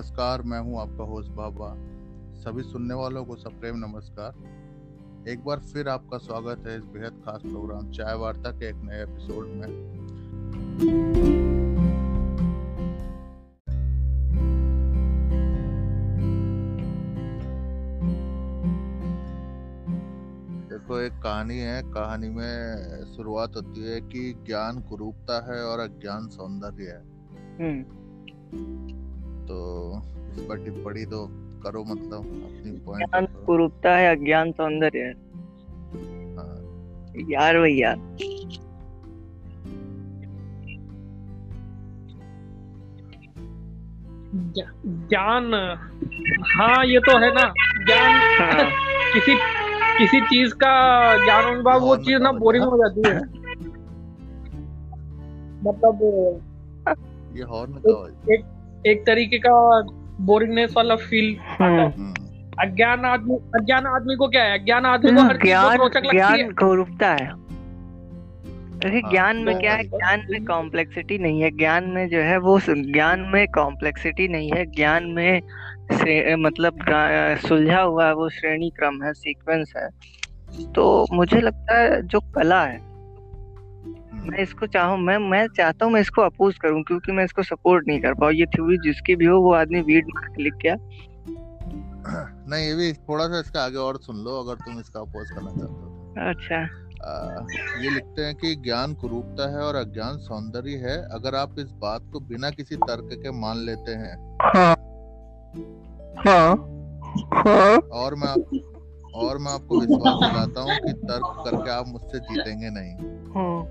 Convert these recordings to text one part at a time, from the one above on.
नमस्कार, मैं हूँ आपका होस्ट बाबा। सभी सुनने वालों को सप्रेम नमस्कार। एक बार फिर आपका स्वागत है इस बेहद खास प्रोग्राम चाय वार्ता के एक नए एपिसोड में। देखो, एक कहानी है। कहानी में शुरुआत होती है कि ज्ञान कुरूपता है और अज्ञान सौंदर्य है। हम्म। तो इस पर टिप्पणी तो करो मतलब अपनी पॉइंट ज्ञान कुरूपता है अज्ञान सौंदर्य है। हाँ। यार भैया। ज्ञा- ज्ञान हाँ ये तो है ना। ज्ञान हाँ। किसी किसी चीज़ का ज्ञान अनुभव वो चीज़ ना बोरिंग हो जाती है। मतलब ये हॉर्न का एक तरीके का बोरिंगनेस वाला फील हम्म हम्म, अज्ञान आदमी अज्ञान आदमी को क्या है? अज्ञान आदमी को हर चीज़ ज्ञान बहुत रोचक लगती है। ज्ञान कुरूपता है। अरे हाँ, ज्ञान में क्या है? ज्ञान में कॉम्प्लेक्सिटी नहीं है। ज्ञान में जो है वो ज्ञान में कॉम्प्लेक्सिटी नहीं है। ज्ञान में से, मतलब सुलझा हुआ है वो श्रेणी क्रम है सीक्वेंस है। तो मुझे लगता है जो कला है हम्म, मैं इसको चाहूँ मैं मैं चाहता हूँ मैं इसको अपोज करूँ क्योंकि मैं इसको सपोर्ट नहीं कर पाऊँ। ये थ्योरी जिसकी भी हो वो आदमी वीड मार के लिख गया। नहीं ये भी थोड़ा सा इसका आगे और सुन लो अगर तुम इसका अपोज करना चाहते हो तो। अच्छा। आ, ये लिखते हैं कि ज्ञान कुरूपता है और अज्ञान सौंदर्य है। अगर आप इस बात को बिना किसी तर्क के मान लेते हैं। हाँ। हाँ। हाँ। और मैं आप, और मैं आपको विश्वास दिलाता हूँ कि तर्क करके आप मुझसे जीतेंगे नहीं। हम्म,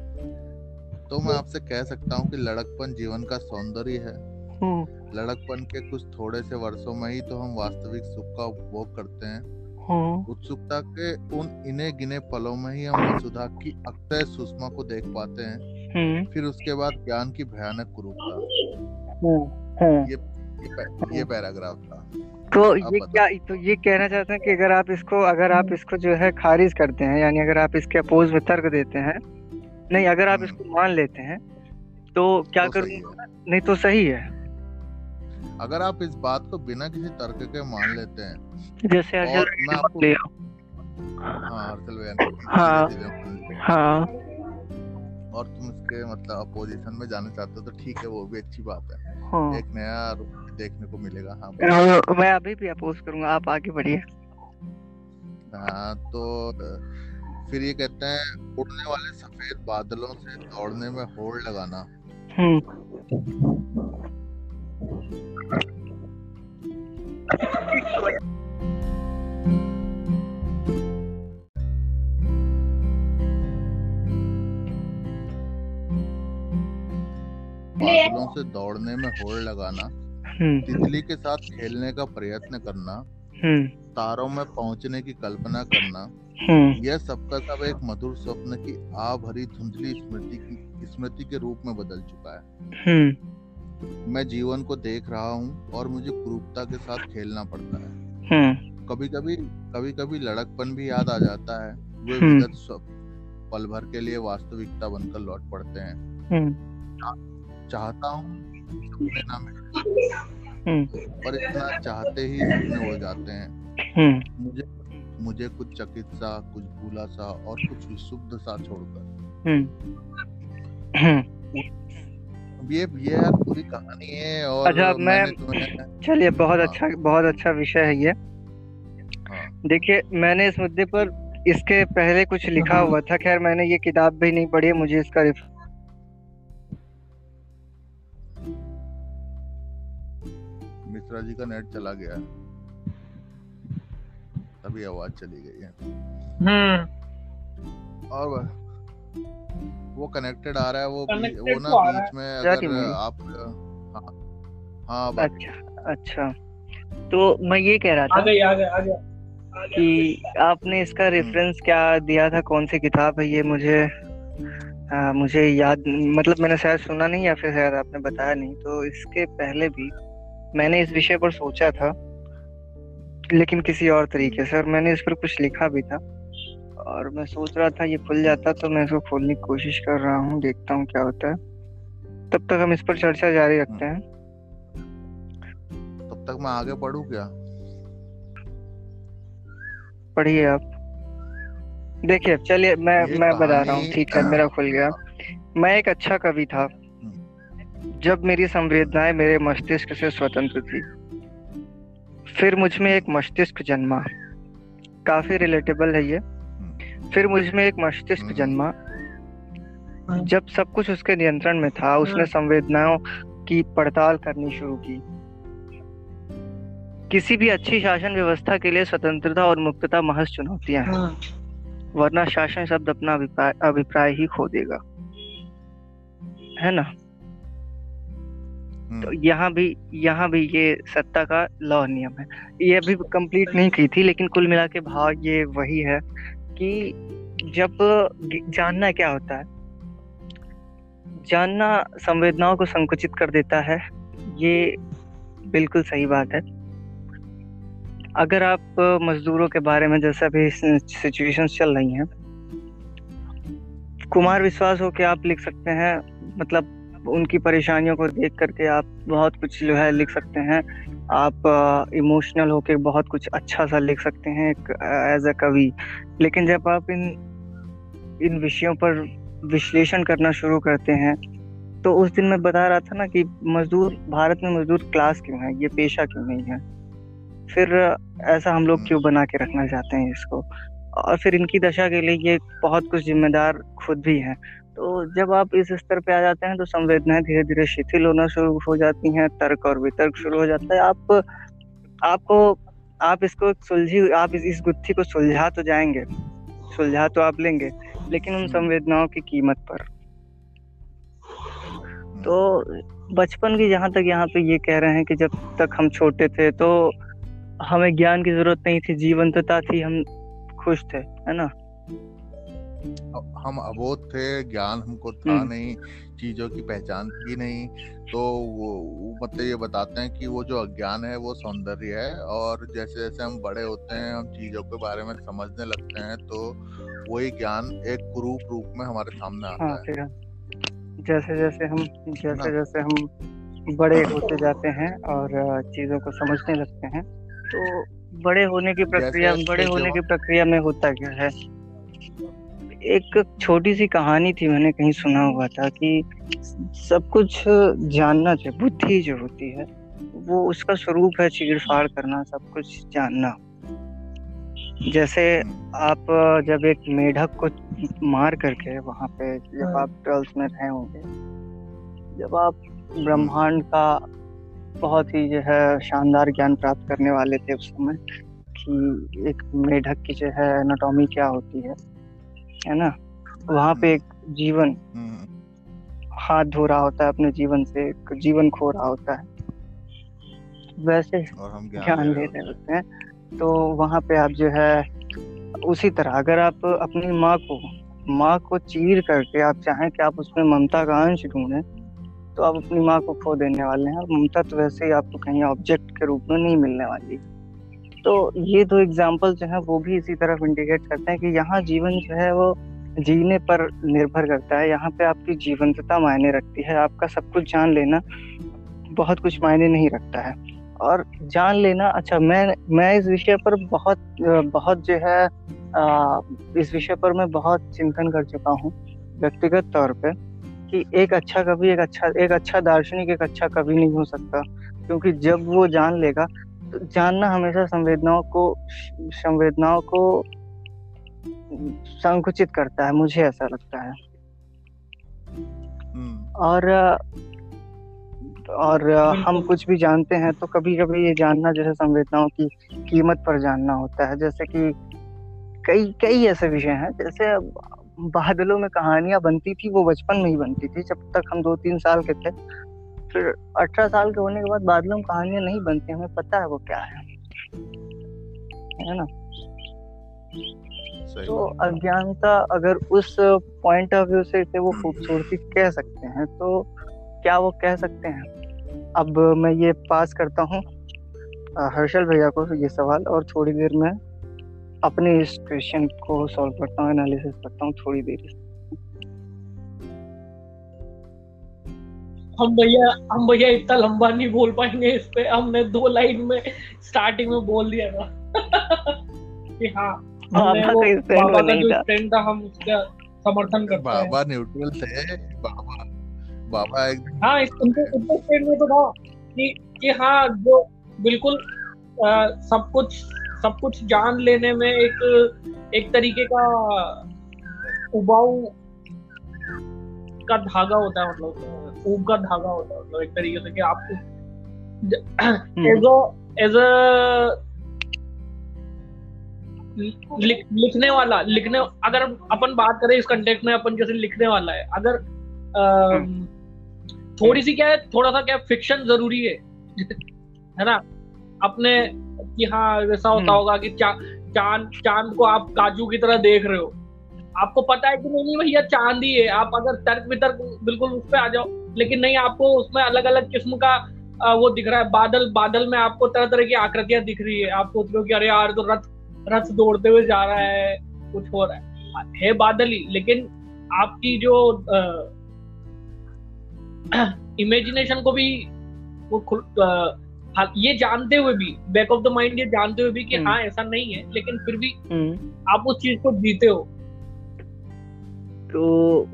तो मैं आपसे कह सकता हूँ कि लड़कपन जीवन का सौंदर्य है। हम्म, लड़कपन के कुछ थोड़े से वर्षों में ही तो हम वास्तविक सुख का उपभोग करते हैं। हम्म, उत्सुकता के उन इने गिने पलों में ही हम वसुधा की अक्षय सुषमा को देख पाते हैं। फिर उसके बाद ज्ञान की भयानक कुरूपता। ये ये, पैराग्राफ था तो ये क्या तो ये कहना चाहते हैं कि अगर आप इसको अगर आप इसको जो है खारिज करते हैं यानी अगर आप इसके अपोज में तर्क देते हैं नहीं अगर आप हम्म। इसको मान लेते हैं तो क्या तो सही करूँ है। नहीं तो सही है अगर आप इस बात को बिना किसी तर्क के मान लेते हैं जैसे और अर्जुन मैं आपको हाँ हाँ। हाँ और तुम इसके मतलब अपोजिशन में जाना चाहते हो तो ठीक है वो भी अच्छी बात है। हाँ। एक नया रूप देखने को मिलेगा हाँ। हाँ, मैं अभी भी अपोज करूँगा आप आगे बढ़िए। हाँ तो फिर ये कहते हैं उड़ने वाले सफ़ेद बादलों से दौड़ने में होड़ लगाना। हम्म। बादलों से दौड़ने में होड़ लगाना हम्म। तितली के साथ खेलने का प्रयत्न करना हम्म। तारों में पहुँचने की कल्पना करना हम्म। यह सबका सब एक मधुर स्वप्न की आ भरी धुंधली स्मृति की स्मृति के रूप में बदल चुका है। मैं जीवन को देख रहा हूँ और मुझे क्रूरता के साथ खेलना पड़ता है। कभी कभी कभी कभी लड़कपन भी याद आ जाता है वे। विगत पल भर के लिए वास्तविकता बनकर लौट पड़ते हैं। हम्म। चाहता हूँ सपने ना मिले। हम्म। पर इतना चाहते ही सपने उड़ जाते हैं। हम्म। मुझे मुझे कुछ चकित सा कुछ भूला सा और कुछ विशुद्ध सा छोड़कर। हम्म। ये ये यार पूरी कहानी है और अच्छा, मैं- चलिए बहुत हाँ। अच्छा बहुत अच्छा विषय है ये। हाँ। देखिए मैंने इस मुद्दे पर इसके पहले कुछ लिखा हुआ था। खैर मैंने ये किताब भी नहीं पढ़ी मुझे इसका रिफ... मिश्रा जी का नेट चला गया है। तभी आवाज़ चली गई है। हम्म। और वो कनेक्टेड आ रहा है वो भी- वो ना तो बीच में अगर आप हाँ हाँ अच्छा अच्छा। तो मैं ये कह रहा आ था गई आ गई आ गई। कि आपने इसका रेफरेंस क्या दिया था? कौन सी किताब है ये मुझे? आ, मुझे याद मतलब मैंने शायद सुना नहीं या फिर शायद आपने बताया नहीं। तो इसके पहले भी मैंने इस विषय पर सोचा था लेकिन किसी और तरीके से और मैंने इस पर कुछ लिखा भी था। और मैं सोच रहा था ये खुल जाता तो मैं इसको खोलने की कोशिश कर रहा हूँ देखता हूँ क्या होता है। तब तक हम इस पर चर्चा जारी रखते हैं। तब तक मैं आगे बढ़ू क्या? पढ़िए आप। देखिए चलिए मैं मैं बता रहा हूँ ठीक है मेरा खुल गया। मैं एक अच्छा कवि था। जब मेरी संवेदनाएँ मेरे मस्तिष्क से स्वतंत्र थी फिर मुझमें एक मस्तिष्क जन्मा। काफ़ी रिलेटेबल है ये। फिर मुझमें एक मस्तिष्क हम्म। जन्मा। जब सब कुछ उसके नियंत्रण में था उसने संवेदनाओं की पड़ताल करनी शुरू की। किसी भी अच्छी शासन व्यवस्था के लिए स्वतंत्रता और मुक्तता महज चुनौतियाँ हैं। वरना शासन शब्द अपना अभिप्राय अभिप्राय ही खो देगा। है ना? तो हम्म, यहाँ भी यहाँ भी ये सत्ता का लॉ नियम है। ये अभी कंप्लीट नहीं की थी लेकिन कुल मिला के भाव ये वही है कि जब जानना क्या होता है जानना संवेदनाओं को संकुचित कर देता है ये बिल्कुल सही बात है। अगर आप मजदूरों के बारे में जैसे अभी सिचुएशन चल रही हैं कुमार विश्वास हो के आप लिख सकते हैं मतलब उनकी परेशानियों को देख करके आप बहुत कुछ जो है लिख सकते हैं। आप इमोशनल होके बहुत कुछ अच्छा सा लिख सकते हैं एज अ कवि। लेकिन जब आप इन इन विषयों पर विश्लेषण करना शुरू करते हैं तो उस दिन मैं बता रहा था ना कि मजदूर, भारत में मजदूर क्लास क्यों है? ये पेशा क्यों नहीं है? फिर, ऐसा हम लोग क्यों बना के रखना चाहते हैं इसको? और फिर इनकी दशा के लिए ये बहुत कुछ जिम्मेदार खुद भी हैं। तो जब आप इस स्तर पे आ जाते हैं तो संवेदनाएँ धीरे धीरे शिथिल होना शुरू हो जाती हैं तर्क और वितर्क शुरू हो जाता है। आप आपको आप इसको सुलझी आप इस, इस गुत्थी को सुलझा तो जाएँगे सुलझा तो आप लेंगे लेकिन उन संवेदनाओं की कीमत पर। तो बचपन की जहाँ तक यहाँ पे ये कह रहे हैं कि जब तक हम छोटे थे तो हमें ज्ञान की ज़रूरत नहीं थी जीवंतता थी हम खुश थे है ना? हम अबोध थे ज्ञान हमको था हम्म। नहीं चीज़ों की पहचान थी नहीं तो वो मतलब ये बताते हैं कि वो जो अज्ञान है वो सौंदर्य है और जैसे जैसे हम बड़े होते हैं हम चीज़ों के बारे में समझने लगते हैं तो वही ज्ञान एक कुरूप रूप में हमारे सामने आता हाँ है जैसे जैसे हम जैसे? जैसे हम बड़े होते जाते हैं और चीज़ों को समझने लगते हैं तो बड़े होने की प्रक्रिया बड़े होने की प्रक्रिया में होता क्या है एक छोटी सी कहानी थी मैंने कहीं सुना हुआ था कि सब कुछ जानना चाहिए बुद्धि जो होती है। वो उसका स्वरूप है चीड़ फाड़ करना सब कुछ जानना। जैसे आप जब एक मेढक को मार करके वहाँ पे जब आप ट्वेल्थ में रहे होंगे जब आप ब्रह्मांड का बहुत ही जो है शानदार ज्ञान प्राप्त करने वाले थे उस समय कि एक मेढक की जो है एनाटॉमी क्या होती है है ना? वहाँ पे एक जीवन हाथ धो रहा होता है अपने जीवन से जीवन खो रहा होता है। वैसे ज्ञान ले रहे होते हैं। तो वहाँ पे आप जो है उसी तरह अगर आप अपनी माँ को माँ को चीर करके आप चाहें कि आप उसमें ममता का अंश ढूंढें तो आप अपनी माँ को खो देने वाले हैं। और ममता तो वैसे ही आपको कहीं ऑब्जेक्ट के रूप में नहीं मिलने वाली। तो ये दो एग्ज़ाम्पल जो है वो भी इसी तरफ़ इंडिकेट करते हैं कि यहाँ जीवन जो है वो जीने पर निर्भर करता है। यहाँ पे आपकी जीवंतता मायने रखती है। आपका सब कुछ जान लेना बहुत कुछ मायने नहीं रखता है। और जान लेना अच्छा मैं मैं इस विषय पर बहुत बहुत जो है आ, इस विषय पर मैं बहुत चिंतन कर चुका हूँ व्यक्तिगत तौर पे कि एक अच्छा कवि एक अच्छा एक अच्छा दार्शनिक एक अच्छा कवि नहीं हो सकता। क्योंकि जब वो जान लेगा तो जानना हमेशा संवेदनाओं को संवेदनाओं को संकुचित करता है मुझे ऐसा लगता है। हम्म, और और हम कुछ भी जानते हैं तो कभी कभी ये जानना जैसे संवेदनाओं की कीमत पर जानना होता है। जैसे कि कई कई ऐसे विषय हैं जैसे बादलों में कहानियाँ बनती थी वो बचपन में ही बनती थी जब तक हम दो तीन साल के थे। फिर अठारह साल के होने के बाद बादलों में कहानियाँ नहीं बनती हमें पता है वो क्या है। है ना? तो अज्ञानता अगर उस पॉइंट ऑफ़ व्यू से इसे वो खूबसूरती कह सकते हैं तो क्या वो कह सकते हैं? अब मैं ये पास करता हूँ हर्षल भैया को ये सवाल और थोड़ी देर में अपने इस क्वेश्चन को सॉल्व करता हूँ एनालिसिस करता हूँ थोड़ी देर हम भैया हम भैया इतना लंबा नहीं बोल पाएँगे इस पे। हमने दो लाइन में स्टार्टिंग में बोल दिया था। कि हाँ हमने बाबा वो का स्टैंड बाबा वो का नहीं जो था। स्टैंड था हम उसका समर्थन करते हैं। बाबा न्यूट्रल थे बाबा बाबा एकदम हाँ इस- उनके उनके स्टेट में तो था कि कि हाँ जो बिल्कुल अ, सब कुछ सब कुछ जान लेने में एक एक तरीके का उबाऊ का धागा होता है मतलब ऊब का धागा होता है मतलब एक तरीके से कि आपको हम्म, एज अ एज अ लिखने वाला लिखने अगर अपन बात करें इस कंटेक्ट में अपन जैसे लिखने वाला है अगर अम, थोड़ी सी क्या है थोड़ा सा क्या फिक्शन ज़रूरी है है ना? अपने कि हाँ वैसा होता हम्म। होगा कि चा, चाँद चाँद को आप काजू की तरह देख रहे हो। आपको पता है कि नहीं नहीं भैया चाँद ही है। आप अगर तर्क वितर्क बिल्कुल उस पर आ जाओ लेकिन नहीं आपको उसमें अलग अलग किस्म का वो दिख रहा है। बादल बादल में आपको तरह तरह की आकृतियाँ दिख रही है। आप सोच रहे हो कि अरे यार तो रथ रथ दौड़ते हुए जा रहा है कुछ हो रहा है। है बादल ही लेकिन आपकी जो इमेजिनेशन को भी वो खुल अ, हाँ, ये जानते हुए भी बैक ऑफ़ द माइंड ये जानते हुए भी कि हम्म। हाँ ऐसा नहीं है लेकिन फिर भी हम्म, आप उस चीज़ को जीते हो। तो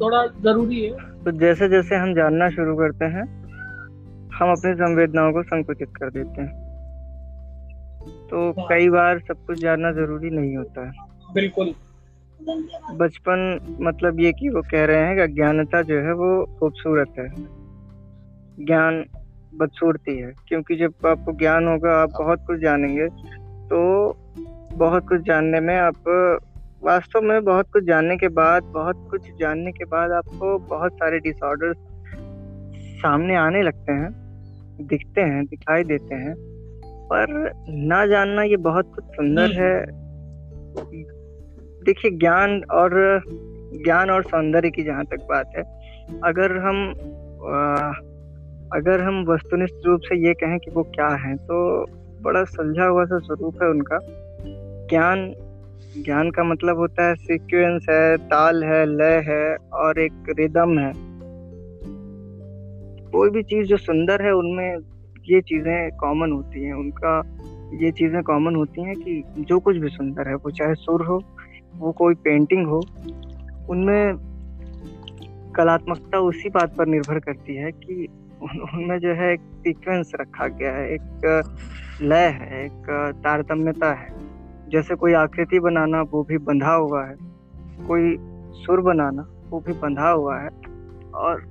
थोड़ा ज़रूरी है। तो जैसे जैसे हम जानना शुरू करते हैं हम अपनी संवेदनाओं को संकुचित कर देते हैं। तो हाँ। कई बार सब कुछ जानना ज़रूरी नहीं होता है। बिल्कुल। बचपन मतलब ये कि वो कह रहे हैं कि अज्ञानता जो है वो खूबसूरत है। ज्ञान बदसूरती है क्योंकि जब आपको ज्ञान होगा आप बहुत कुछ जानेंगे तो बहुत कुछ जानने में आप वास्तव में बहुत कुछ जानने के बाद बहुत कुछ जानने के बाद आपको बहुत सारे डिसऑर्डर्स सामने आने लगते हैं दिखते हैं दिखाई देते हैं। पर ना जानना ये बहुत कुछ सुंदर हम्म। है। देखिए ज्ञान और ज्ञान और सौंदर्य की जहाँ तक बात है अगर हम आ, अगर हम वस्तुनिष्ठ रूप से ये कहें कि वो क्या है तो बड़ा सुलझा हुआ सा स्वरूप है उनका। ज्ञान ज्ञान का मतलब होता है सीक्वेंस है, ताल है, लय है और एक रिदम है। कोई भी चीज़ जो सुंदर है, उनमें ये चीज़ें कॉमन होती हैं। उनका, ये चीज़ें कॉमन होती हैं कि जो कुछ भी सुंदर है, वो चाहे सुर हो, वो कोई पेंटिंग हो, उनमें कलात्मकता उसी बात पर निर्भर करती है कि उनमें जो है एक सीक्वेंस रखा गया है। एक लय है, एक तारतम्यता है। जैसे कोई आकृति बनाना वो भी बंधा हुआ है। कोई सुर बनाना वो भी बंधा हुआ है। और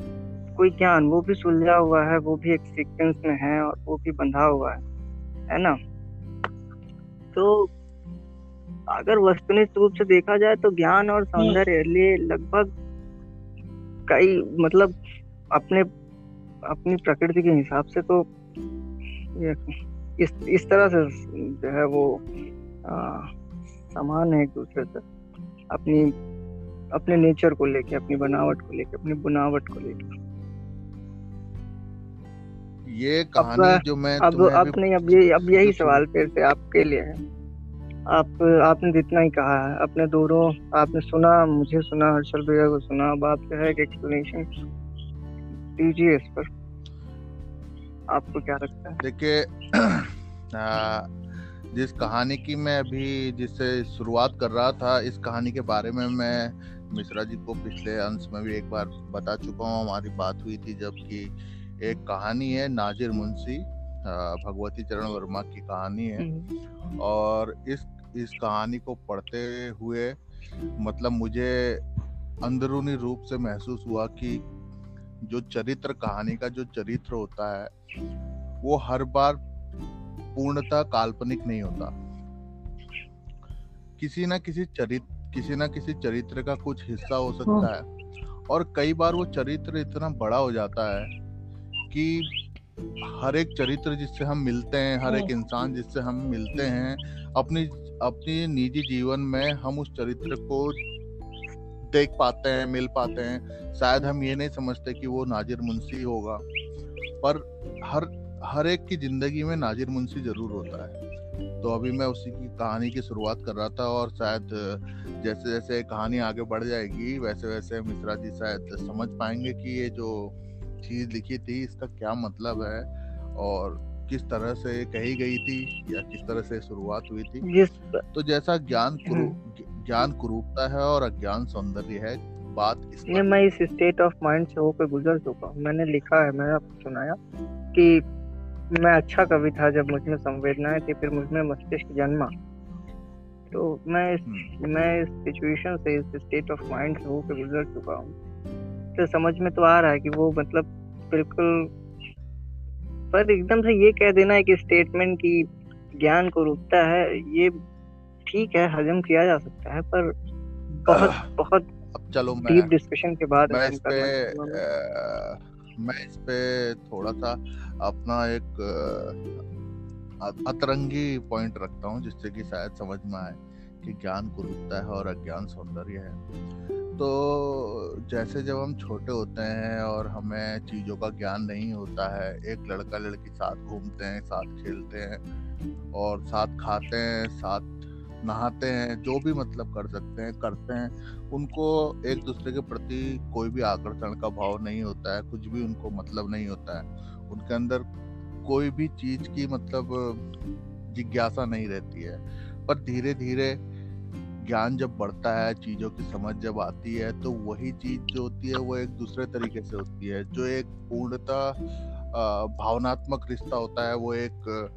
कोई ज्ञान वो भी सुलझा हुआ है वो भी एक सीक्वेंस में है और वो भी बंधा हुआ है। है ना? तो अगर वस्तुनिष्ठ रूप से देखा जाए तो ज्ञान और सौंदर्य लिए लगभग कई मतलब अपने अपनी प्रकृति के हिसाब से तो इस इस तरह से जो है वो समान है एक दूसरे से। अपनी अपने नेचर को लेके अपनी बनावट को लेके अपनी बुनावट को लेके। ये कहानी जो मैं अब अब नहीं अब ये अब यही सवाल फिर से आपके लिए है। आप आपने जितना ही कहा है। अपने दोनों आपने सुना मुझे सुना हर्षल भैया को सुना। अब आप जो है एक एक्सप्लेनेशन दीजिए इस पर। आपको क्या लगता है? देखिए जिस कहानी की मैं अभी जिससे शुरुआत कर रहा था इस कहानी के बारे में मैं मिश्रा जी को पिछले अंश में भी एक बार बता चुका हूँ। हमारी बात हुई थी जबकि एक कहानी है नाजिर मुंशी भगवती चरण वर्मा की कहानी है। हम्म, और इस इस कहानी को पढ़ते हुए मतलब मुझे अंदरूनी रूप से महसूस हुआ कि जो चरित्र कहानी का जो चरित्र होता है वो हर बार पूर्णतः काल्पनिक नहीं होता। किसी ना किसी चरित्र किसी ना किसी चरित्र का कुछ हिस्सा हो सकता है। और कई बार वो चरित्र इतना बड़ा हो जाता है कि हर एक चरित्र जिससे हम मिलते हैं हर एक इंसान जिससे हम मिलते हैं अपनी अपनी निजी जीवन में हम उस चरित्र को देख पाते हैं मिल पाते हैं। शायद हम ये नहीं समझते कि वो नाजिर मुंशी होगा पर हर हर एक की ज़िंदगी में नाजिर मुंशी ज़रूर होता है। तो अभी मैं उसी की कहानी की शुरुआत कर रहा था और शायद जैसे जैसे कहानी आगे बढ़ जाएगी वैसे वैसे मिश्रा जी शायद समझ पाएँगे कि ये जो चीज़ लिखी थी इसका क्या मतलब है और किस तरह से कही गई थी या किस तरह से शुरुआत हुई थी। तो जैसा ज्ञान हम्म। ज्ञान कुरूपता है और अज्ञान सौंदर्य है बात इस मैं इस स्टेट ऑफ़ माइंड से होकर गुजर चुका हूँ। मैंने लिखा है मैंने आपको सुनाया कि मैं अच्छा कवि था जब मुझमें संवेदनाएँ थी फिर मुझमें मस्तिष्क जन्मा। तो मैं इस हम्म, मैं इस सिचुएशन से इस स्टेट ऑफ़ माइंड से होकर गुजर चुका हूँ। तो समझ में तो आ रहा है कि वो मतलब बिल्कुल पर एकदम से ये कह देना है कि स्टेटमेंट की ज्ञान को रुकता है ये ठीक है हजम किया जा सकता है पर बहुत बहुत अब चलो मैं डीप डिस्कशन के बाद मैं इस पे मैं इस पे थोड़ा सा अपना एक अतरंगी पॉइंट रखता हूँ, जिससे कि शायद समझ में आए कि ज्ञान कुरूपता है और अज्ञान सौंदर्य है। तो जैसे जब हम छोटे होते हैं और हमें चीज़ों का ज्ञान नहीं होता है, एक लड़का लड़की साथ घूमते हैं, साथ खेलते हैं और साथ खाते हैं, साथ नहाते हैं, जो भी मतलब कर सकते हैं, करते हैं, उनको एक दूसरे के प्रति कोई भी आकर्षण का भाव नहीं होता है, कुछ भी उनको मतलब नहीं होता है। उनके अंदर कोई भी चीज़ की मतलब जिज्ञासा नहीं रहती है। पर धीरे धीरे ज्ञान जब बढ़ता है, चीज़ों की समझ जब आती है तो वही चीज़ जो होती है, वो एक दूसरे तरीके से होती है। जो एक पूर्णता भावनात्मक रिश्ता होता है, वो एक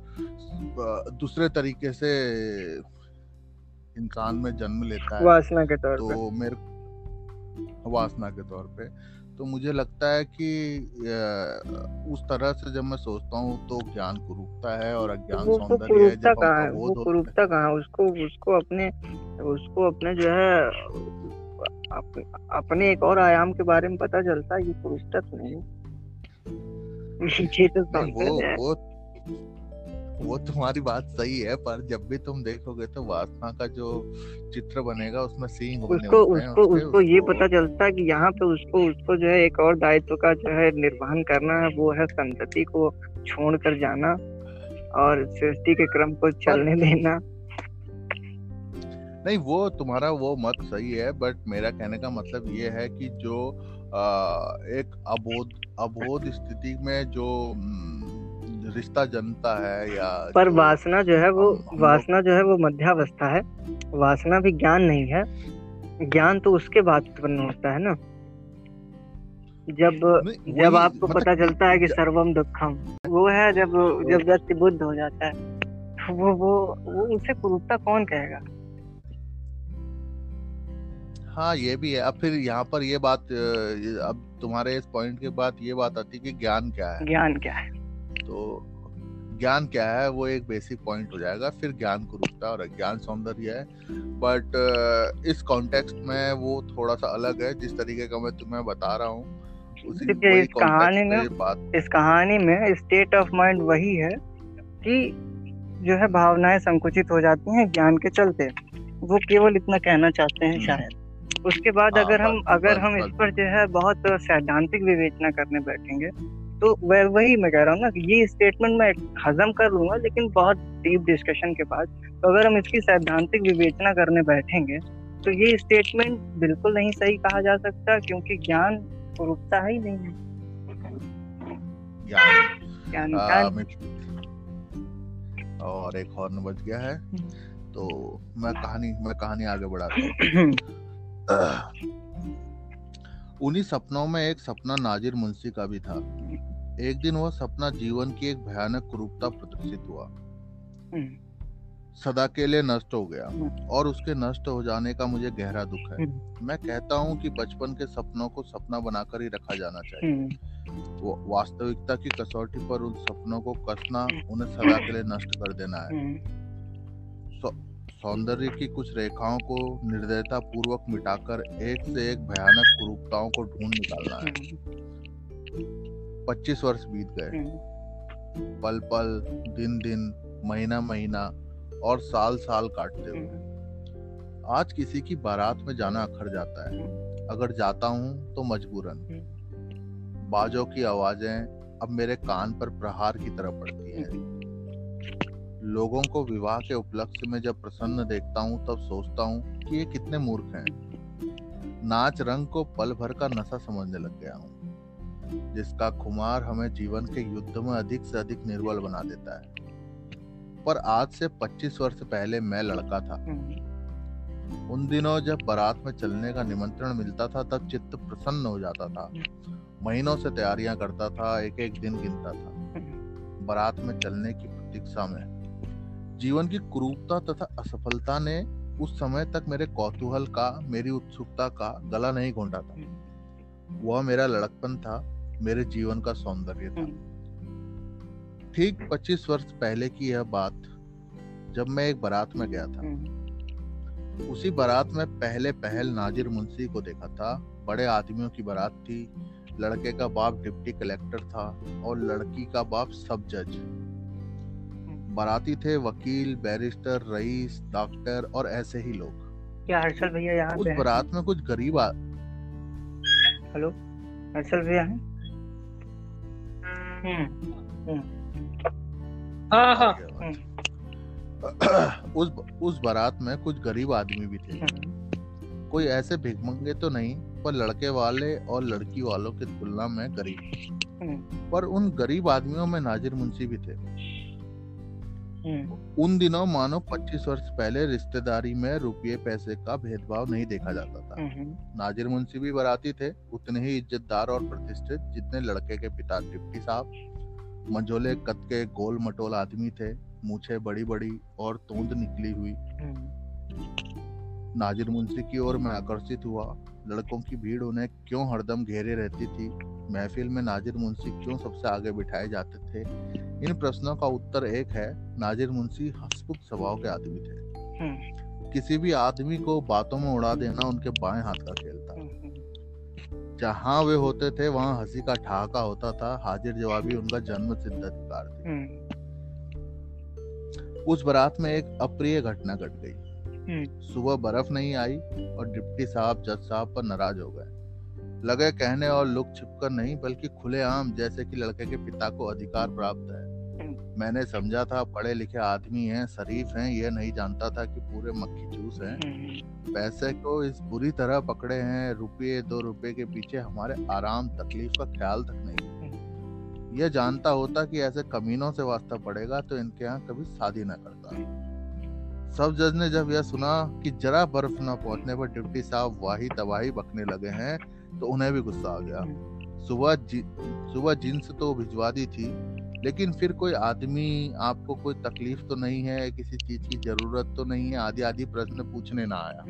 दूसरे तरीके से इंसान में जन्म लेता है वासना के तौर तो पे। तो मेरे वासना के तौर पे। तो मुझे लगता है कि उस तरह से जब मैं सोचता हूँ तो ज्ञान कुरूपता है और अज्ञान वो वो सौंदर्य है कुरूपता जब कहाँ है? वो कुरूपता कहाँ उसको उसको अपने उसको अपने जो है अप, अपने एक और आयाम के बारे में पता चलता है ये कुरूपता तो नहीं। ये तो वो सौंदर्य है। वो तुम्हारी बात सही है पर जब भी तुम देखोगे तो वासना का जो चित्र बनेगा उसमें सींग उसको हैं उसको उसके उसको ये पता चलता है कि यहाँ पे उसको उसको जो है एक और दायित्व का जो है निर्वहन करना है वो है संतति को छोड़कर जाना और सृष्टि के क्रम को चलने देना। नहीं वो तुम्हारा वो मत सही है बट मेरा कहने का मतलब ये है कि जो आ, एक अबोध अबोध स्थिति में जो हम्म, रिश्ता जनता है या पर वासना जो है वो वासना जो है वो मध्यावस्था है। वासना भी ज्ञान नहीं है। ज्ञान तो उसके बाद उत्पन्न होता है ना। जब जब आपको पता मतलब चलता है कि सर्वम दुखम वो है जब जब व्यक्ति बुद्ध हो जाता है तो वो वो वो उसे कुरूपता कौन कहेगा? हाँ ये भी है। अब फिर यहाँ पर ये बात अब तुम्हारे इस पॉइंट के बाद ये बात आती है कि ज्ञान क्या है। ज्ञान क्या है? तो ज्ञान क्या है वो एक बेसिक पॉइंट हो जाएगा फिर ज्ञान कुरूपता और अज्ञान सौंदर्य है। बट इस कॉन्टेक्स्ट में वो थोड़ा सा अलग है जिस तरीके का मैं तुम्हें बता रहा हूँ इस कहानी में इस कहानी में स्टेट ऑफ़ माइंड वही है कि जो है भावनाएँ संकुचित हो जाती हैं ज्ञान के चलते। वो केवल इतना कहना चाहते हैं हम्म, शायद। उसके बाद हाँ अगर हम अगर हम इस पर जो है बहुत सैद्धांतिक विवेचना करने बैठेंगे तो वह वही मैं कह रहा हूँ ना कि ये स्टेटमेंट मैं हजम कर लूँगा लेकिन बहुत डीप डिस्कशन के बाद। तो अगर हम इसकी सैद्धांतिक विवेचना करने बैठेंगे तो ये स्टेटमेंट बिल्कुल नहीं सही कहा जा सकता क्योंकि ज्ञान रुकता ही नहीं है। ज्ञान। और एक हॉर्न बज गया है। तो मैं कहानी मैं कहानी आगे बढ़ाता हूँ। उन्हीं सपनों में एक सपना नाजिर मुंशी का भी था। एक दिन वह सपना जीवन की एक भयानक कुरूपता प्रदर्शित हुआ। हम्म, सदा के लिए नष्ट हो गया हम्म। और उसके नष्ट हो जाने का मुझे गहरा दुख है। हम्म। मैं कहता हूँ कि बचपन के सपनों को सपना बनाकर ही रखा जाना चाहिए। वो वास्तविकता की कसौटी पर उन सपनों को कसना उन्हें सदा के लिए नष्ट कर देना है। सौंदर्य की कुछ रेखाओं को निर्दयता पूर्वक मिटाकर एक से एक भयानक कुरूपताओं को ढूंढ निकालना है। पच्चीस वर्ष बीत गए। हम्म, पल पल दिन दिन महीना महीना और साल साल काटते हुए। हम्म, आज किसी की बारात में जाना अखर जाता है। अगर जाता हूँ तो मजबूरन। बाजों की आवाज़ें अब मेरे कान पर प्रहार की तरह पड़ती हैं। लोगों को विवाह के उपलक्ष्य में जब प्रसन्न देखता हूँ तब सोचता हूँ कि ये कितने मूर्ख हैं। नाच रंग को पल भर का नशा समझने लग गया हूँ जिसका खुमार हमें जीवन के युद्ध में अधिक से अधिक निर्बल बना देता है। पर आज से 25 वर्ष पहले मैं लड़का था। हम्म, उन दिनों जब बारात में चलने का निमंत्रण मिलता था तब चित्त प्रसन्न हो जाता था। महीनों से तैयारियाँ करता था एक एक दिन गिनता था। हम्म, बारात में चलने की प्रतीक्षा में जीवन की कुरूपता तथा असफलता ने उस समय तक मेरे कौतूहल का, मेरी उत्सुकता का गला नहीं घोंटा था। वह मेरा लड़कपन था, मेरे जीवन का सौंदर्य था। ठीक 25 वर्ष पहले की यह बात, जब मैं एक बारात में गया था। उसी बारात में पहले पहल नाजिर मुंशी को देखा था। बड़े आदमियों की बारात थी। लड़के का बाप डिप्टी कलेक्टर था और लड़की का बाप सब जज। बाराती थे वकील बैरिस्टर रईस डॉक्टर और ऐसे ही लोग। क्या हर्षल भैया यहाँ उस बारात में कुछ गरीब आ... हेलो? हर्षल भैया हैं? हम्म, हाँ हाँ। उस उस बारात में कुछ गरीब आदमी भी थे। हम्म, कोई ऐसे भिखमंगे तो नहीं पर लड़के वाले और लड़की वालों की तुलना में गरीब। हम्म, पर उन गरीब आदमियों में नाजिर मुंशी भी थे। हम्म, उन दिनों मानो 25 वर्ष पहले रिश्तेदारी में रुपये पैसे का भेदभाव नहीं देखा जाता था। हम्म, नाजिर मुंशी भी बराती थे उतने ही इज्जतदार और प्रतिष्ठित जितने लड़के के पिता डिप्टी साहब मंझोले कद के गोल मटोल आदमी थे मूछे बड़ी बड़ी और तोंद निकली हुई। हम्म, नाजिर मुंशी की ओर मैं आकर्षित हुआ। लड़कों की भीड़ उन्हें क्यों हरदम घेरे रहती थी? महफिल में नाजिर मुंशी क्यों सबसे आगे बिठाए जाते थे? इन प्रश्नों का उत्तर एक है नाजिर मुंशी हसमुख स्वभाव के आदमी थे। हम्म, किसी भी आदमी को बातों में उड़ा देना उनके बाएँ हाथ का खेल था। हम्म, जहाँ वे होते थे वहाँ हँसी का ठहाका होता था हाजिर जवाबी उनका जन्म सिद्ध अधिकार थी। हम्म, उस बारात में एक अप्रिय घटना घट गट गई। हम्म, सुबह बर्फ़ नहीं आई और डिप्टी साहब जज साहब पर नाराज़ हो गए। लगे कहने और लुक छिपकर नहीं बल्कि खुलेआम जैसे कि लड़के के पिता को अधिकार प्राप्त है। हम्म। मैंने समझा था पढ़े लिखे आदमी हैं शरीफ हैं यह नहीं जानता था कि पूरे मक्खी चूस हैं। हम्म, पैसे को इस बुरी तरह पकड़े हैं रुपये दो रुपये के पीछे हमारे आराम तकलीफ़ का ख्याल तक नहीं। यह जानता होता कि ऐसे कमीनों से वास्ता पड़ेगा तो इनके यहाँ कभी शादी न करता। सब जज ने जब यह सुना कि जरा बर्फ़ न पहुँचने पर डिप्टी साहब वाही तबाही बकने लगे हैं तो उन्हें भी गुस्सा आ गया। सुबह जी, सुबह जींस तो भिजवा दी थी लेकिन फिर कोई आदमी आपको कोई तकलीफ़ तो नहीं है किसी चीज़ की ज़रूरत तो नहीं है आदि आदि प्रश्न पूछने ना आया।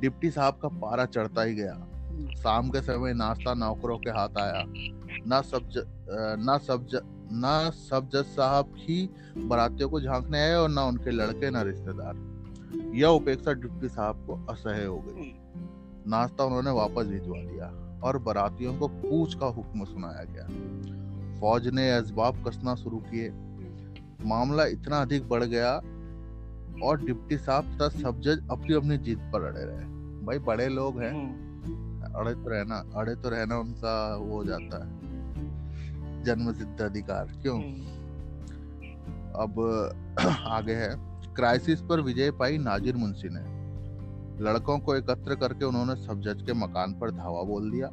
डिप्टी साहब का पारा चढ़ता ही गया। शाम के समय नाश्ता नौकरों के हाथ आया। ना सब ज, ना सब ज, ना सब जज साहब ही बरातियों को झांकने आए और ना उनके लड़के ना रिश्तेदार। यह उपेक्षा डिप्टी साहब को असह्य हो गई। नाश्ता उन्होंने वापस भिजवा दिया और बरातियों को पूछ का हुक्म सुनाया गया। फौज ने इसबाब कसना शुरू किए। मामला इतना अधिक बढ़ गया और डिप्टी साहब तथा सब जज अपनी अपनी जीत पर अड़े रहे। भाई बड़े लोग हैं। हम्म, अड़े तो रहना अड़े तो रहना उनका वो हो जाता है। जन्म सिद्ध अधिकार क्यों? हम्म, अब आगे है। क्राइसिस पर विजय पाई नाजिर मुंशी ने। लड़कों को एकत्र करके उन्होंने सब जज के मकान पर धावा बोल दिया।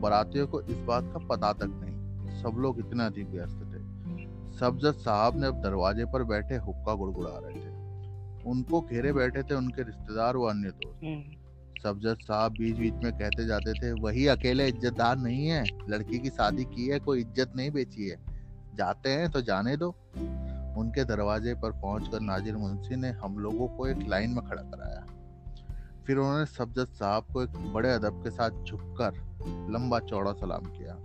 बरातियों को इस बात का पता तक नहीं। सब लोग इतने अधिक व्यस्त थे। सब जज साहब ने अब दरवाजे पर बैठे हुक्का गुड़गुड़ा रहे थे। उनको घेरे बैठे थे उनके रिश्तेदार व अन्य दोस्त। जज साहब बीच बीच में कहते जाते थे, वही अकेले इज्जतदार नहीं है। लड़की की शादी की है, कोई इज़्ज़त नहीं बेची है। जाते हैं तो जाने दो। उनके दरवाजे पर पहुंचकर नाजिर मुंशी ने हम लोगों को एक लाइन में खड़ा कराया। फिर उन्होंने सब जज साहब को एक बड़े अदब के साथ झुककर लंबा चौड़ा सलाम किया।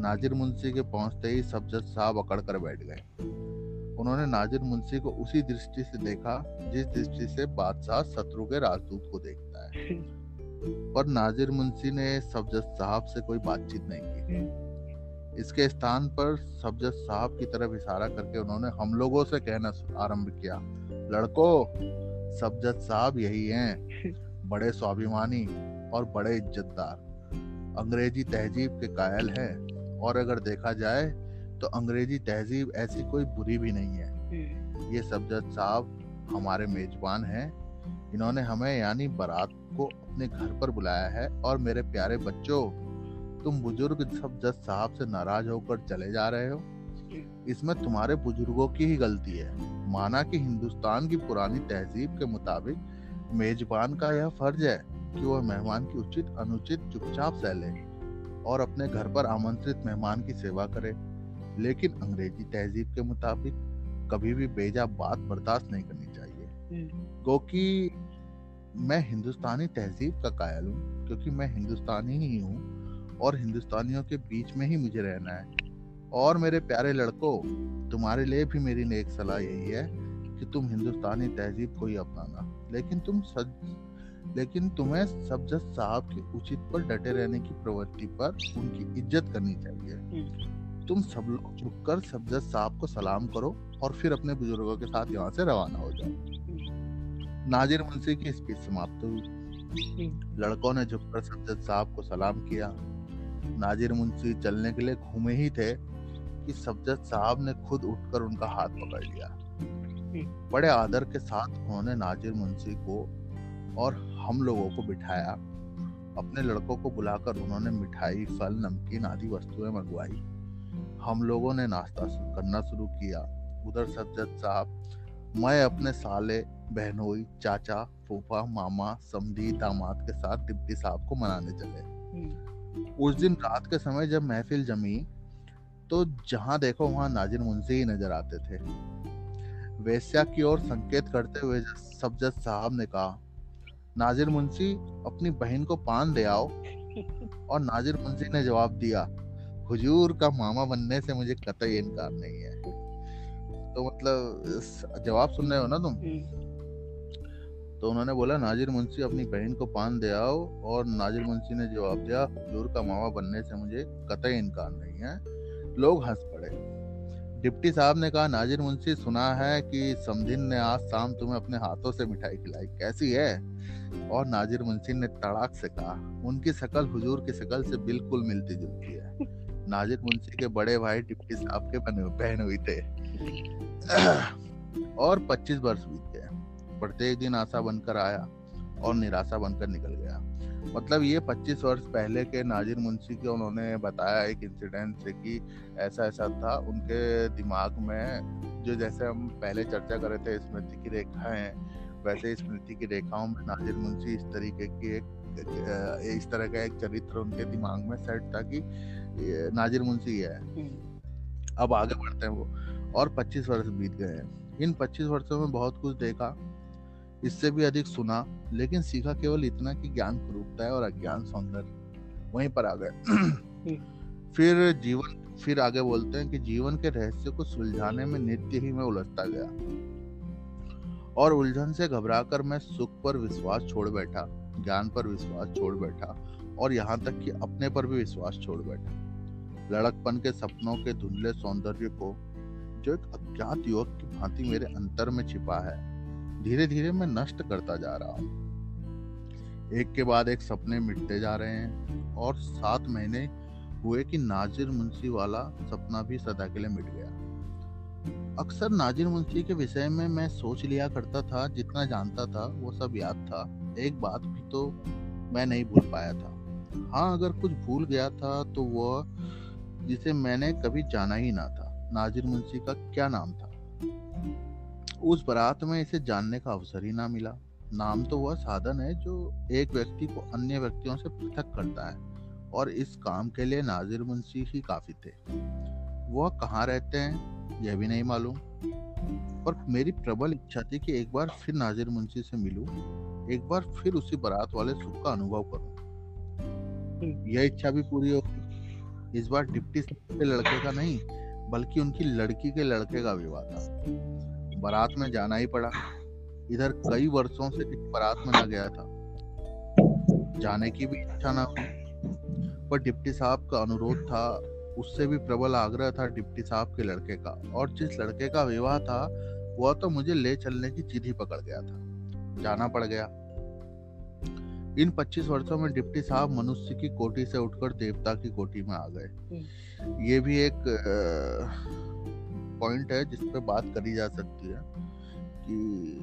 नाजिर मुंशी के पहुँचते ही सब जज साहब अकड़ कर बैठ गए। उन्होंने नाजिर मुंशी को उसी दृष्टि से देखा, जिस दृष्टि से बादशाह शत्रु के राजदूत को देखता है पर नाजिर मुंशी ने सब जज साहब से कोई बातचीत नहीं की। इसके स्थान पर सब जज साहब की तरफ़ इशारा करके उन्होंने हम लोगों से कहना आरंभ किया। लड़को सब जज साहब यही हैं। बड़े स्वाभिमानी और बड़े इज्जतदार। अंग्रेज़ी तहजीब के कायल हैं और अगर देखा जाए तो अंग्रेज़ी तहजीब ऐसी कोई बुरी भी नहीं है। हम्म, ये सब जज साहब हमारे मेजबान हैं। इन्होंने हमें यानी बारात को अपने घर पर बुलाया है और मेरे प्यारे बच्चों तुम बुज़ुर्ग सब जज साहब से नाराज़ होकर चले जा रहे हो। इसमें तुम्हारे बुज़ुर्गों की ही गलती है। माना कि हिंदुस्तान की पुरानी तहजीब के मुताबिक मेजबान का यह फ़र्ज़ है कि वह मेहमान की उचित अनुचित चुपचाप सह ले और अपने घर पर आमंत्रित मेहमान की सेवा करे। लेकिन अंग्रेज़ी तहजीब के मुताबिक कभी भी बेजा बात बर्दाश्त नहीं करनी चाहिए। हम्म। क्योंकि मैं हिंदुस्तानी तहजीब का कायल हूँ क्योंकि मैं हिंदुस्तानी ही हूँ और हिंदुस्तानियों के बीच में ही मुझे रहना है और मेरे प्यारे लड़कों तुम्हारे लिए भी मेरी नेक सलाह यही है कि तुम हिंदुस्तानी तहजीब को ही अपनाना लेकिन तुम सज लेकिन तुम्हें सब्जत साहब के उचित पर डटे रहने की प्रवृत्ति पर उनकी इज़्ज़त करनी चाहिए हम्म। तुम सब लोग झुककर सब्जत साहब को सलाम करो और फिर अपने बुज़ुर्गों के साथ यहाँ से रवाना हो जाओ। नाजिर मुंशी की स्पीच समाप्त हुई। लड़कों ने झुककर सब्जत साहब को सलाम किया नाजिर मुंशी चलने के लिए घूमे ही थे कि सब्जत साहब ने खुद उठकर उनका हाथ पकड़ लिया। बड़े आदर के साथ उन्होंने नाजिर मुंशी को और हम लोगों को बिठाया। अपने लड़कों को बुलाकर उन्होंने मिठाई फल नमकीन आदि वस्तुएँ मंगवाई। हम लोगों ने नाश्ता करना शुरू किया। उधर सज्जद साहब मैं अपने साले बहनोई चाचा फूफा मामा समधी दामाद के साथ डिप्टी साहब को मनाने चले। हम्म। उस दिन रात के समय जब महफिल जमी तो जहाँ देखो वहाँ नाजिर मुंशी ही नज़र आते थे। वेश्या की ओर संकेत करते हुए सब्जत साहब ने कहा नाजिर मुंशी अपनी बहन को पान ले आओ। और नाजिर मुंशी ने जवाब दिया हुजूर का मामा बनने से मुझे कतई इनकार नहीं है। तो मतलब जवाब सुन रहे हो ना तुम? हम्म। तो उन्होंने बोला नाजिर मुंशी अपनी बहन को पान दे आओ और नाजिर मुंशी ने जवाब दिया हुजूर का मामा बनने से मुझे कतई इनकार नहीं है लोग हंस पड़े। डिप्टी साहब ने कहा नाजिर मुंशी सुना है कि समझिन ने आज शाम तुम्हें अपने हाथों से मिठाई खिलाई कैसी है? और नाजिर मुंशी ने तड़ाक से कहा उनकी शकल हुजूर की शकल से बिल्कुल मिलती जुलती है। नाजिर मुंशी के बड़े भाई डिप्टी साहब के बने बहन हुई थे। और 25 वर्ष बीत गए। प्रत्येक दिन आशा बनकर आया और निराशा बनकर निकल गया। मतलब ये 25 वर्ष पहले के नाजिर मुंशी के उन्होंने बताया एक इंसिडेंट से कि ऐसा ऐसा था। उनके दिमाग में जो जैसे हम पहले चर्चा कर रहे थे स्मृति की रेखा है वैसे स्मृति की रेखाओं में नाजिर मुंशी इस तरीके की एक इस तरह का एक चरित्र उनके दिमाग में सेट था कि नाजिर मुंशी है। हम्म। अब आगे बढ़ते हैं वो। और 25 वर्ष बीत गए हैं। इन 25 वर्षों में बहुत कुछ देखा इससे भी अधिक सुना लेकिन सीखा केवल इतना कि ज्ञान कुरूपता है और अज्ञान सौंदर्य। वहीं पर आ गए। फिर जीवन फिर आगे बोलते हैं कि जीवन के रहस्य को सुलझाने में नित्य ही मैं उलझता गया। और उलझन से घबराकर मैं सुख पर विश्वास छोड़ बैठा ज्ञान पर विश्वास छोड़ बैठा और यहाँ तक कि अपने पर भी विश्वास छोड़ बैठा। लड़कपन के सपनों के धुंधले सौंदर्य को जो एक अज्ञात युवक की भांति मेरे अंतर में छिपा है धीरे धीरे मैं नष्ट करता जा रहा हूँ। एक के बाद एक सपने मिटते जा रहे हैं और सात महीने हुए कि नाजिर मुंशी वाला सपना भी सदा के लिए मिट गया। अक्सर नाजिर मुंशी के विषय में मैं सोच लिया करता था, जितना जानता था, वो सब याद था। एक बात भी तो मैं नहीं भूल पाया था। हाँ अगर कुछ भूल गया था तो वह जिसे मैंने कभी जाना ही ना था। नाजिर मुंशी का क्या नाम था? उस बारात में इसे जानने का अवसर ही ना मिला। नाम तो वह साधन है जो एक व्यक्ति को अन्य व्यक्तियों से पृथक करता है और इस काम के लिए नाजिर मुंशी ही काफ़ी थे। वह कहाँ रहते हैं यह भी नहीं मालूम। पर मेरी प्रबल इच्छा थी कि एक बार फिर नाजिर मुंशी से मिलूं, एक बार फिर उसी बारात वाले सुख का अनुभव करूँ। यह इच्छा भी पूरी हो इस बार डिप्टी लड़के का नहीं बल्कि उनकी लड़की के लड़के का विवाह था। बारात में जाना ही पड़ा। इधर कई वर्षों से बारात में न गया था। जाने की भी इच्छा ना हुई। पर डिप्टी साहब का अनुरोध था, उससे भी प्रबल आग्रह था डिप्टी साहब के लड़के का। और जिस लड़के का विवाह था, वह तो मुझे ले चलने की जिद ही पकड़ गया था। जाना पड़ गया। इन 25 वर्षों में डिप्टी साहब मनुष्य की कोटी से उठकर देवता की कोटी में आ गए। हम्म। ये भी एक पॉइंट है जिस पे बात करी जा सकती है कि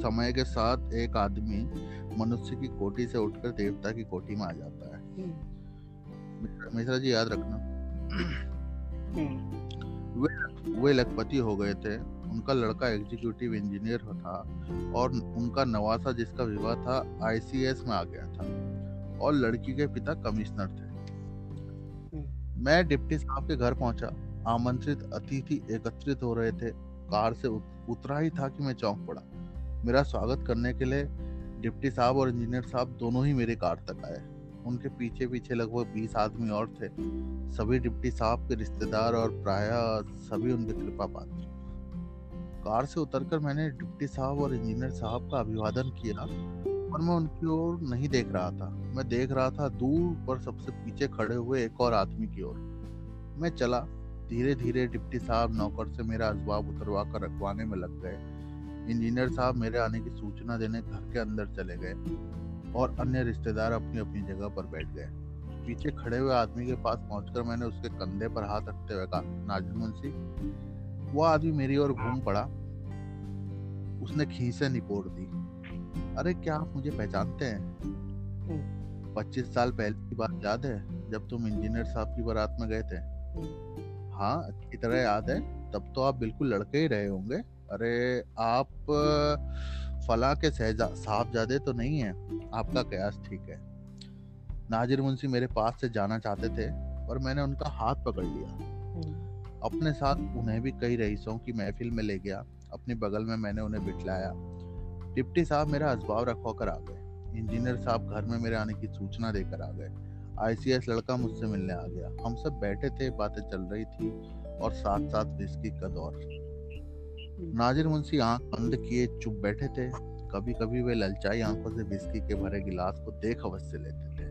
समय के साथ एक आदमी मनुष्य की कोटि से उठकर देवता की कोटि में आ जाता है। हम्म। मिश्रा मिश्रा जी याद रखना। हम्म, वे वे लखपति हो गए थे। उनका लड़का एग्जीक्यूटिव इंजीनियर था और उनका नवासा जिसका विवाह था आईसीएस में आ गया था। और लड़की के पिता कमिश्नर थे। मैं डिप्टी साहब के घर पहुँचा। आमंत्रित अतिथि एकत्रित हो रहे थे। कार से उतरा ही था कि मैं चौंक पड़ा। मेरा स्वागत करने के लिए डिप्टी साहब और इंजीनियर साहब दोनों ही मेरे कार तक आए। उनके पीछे पीछे लगभग बीस आदमी और थे। सभी डिप्टी साहब के रिश्तेदार और प्राय सभी उनके कृपा पात्र। कार से उतरकर मैंने डिप्टी साहब और इंजीनियर साहब का अभिवादन किया। और मैं उनकी ओर नहीं देख रहा था। मैं देख रहा था दूर पर सबसे पीछे खड़े हुए एक और आदमी की ओर। मैं चला। धीरे धीरे डिप्टी साहब नौकर से मेरा असबाब उतरवा कर रखवाने में लग गए। इंजीनियर साहब मेरे आने की सूचना देने घर के अंदर चले गए और अन्य रिश्तेदार अपनी अपनी जगह पर बैठ गए। पीछे खड़े हुए आदमी के पास पहुंचकर मैंने उसके कंधे पर हाथ रखते हुए कहा नाजिर मुंशी। वो आदमी मेरी ओर घूम पड़ा। उसने खींचे निपोड़ दी। अरे क्या आप मुझे पहचानते हैं? हम्म। पच्चीस साल पहले की बात याद है जब तुम इंजीनियर साहब की बारात में गए थे? हम्म। हाँ अच्छी तरह याद है। तब तो आप बिल्कुल लड़के ही रहे होंगे। अरे आप फला के साहबजादे तो नहीं है। आपका कयास ठीक है। नाजिर मुंशी मेरे पास से जाना चाहते थे और मैंने उनका हाथ पकड़ लिया। हम्म। अपने साथ उन्हें भी कई रईसों की महफिल में ले गया। अपने बगल में मैंने उन्हें बिठलाया। डिप्टी साहब मेरा असबाब रखवा कर आ गए। इंजीनियर साहब घर में मेरे आने की सूचना देकर आ गए। आईसीएस लड़का मुझसे मिलने आ गया। हम सब बैठे थे बातें चल रही थी और साथ साथ विस्की का दौर नाजिर मुंशी आँख बंद किए चुप बैठे थे। कभी कभी वे ललचाई आँखों से विस्की के भरे गिलास को देख अवश्य लेते थे।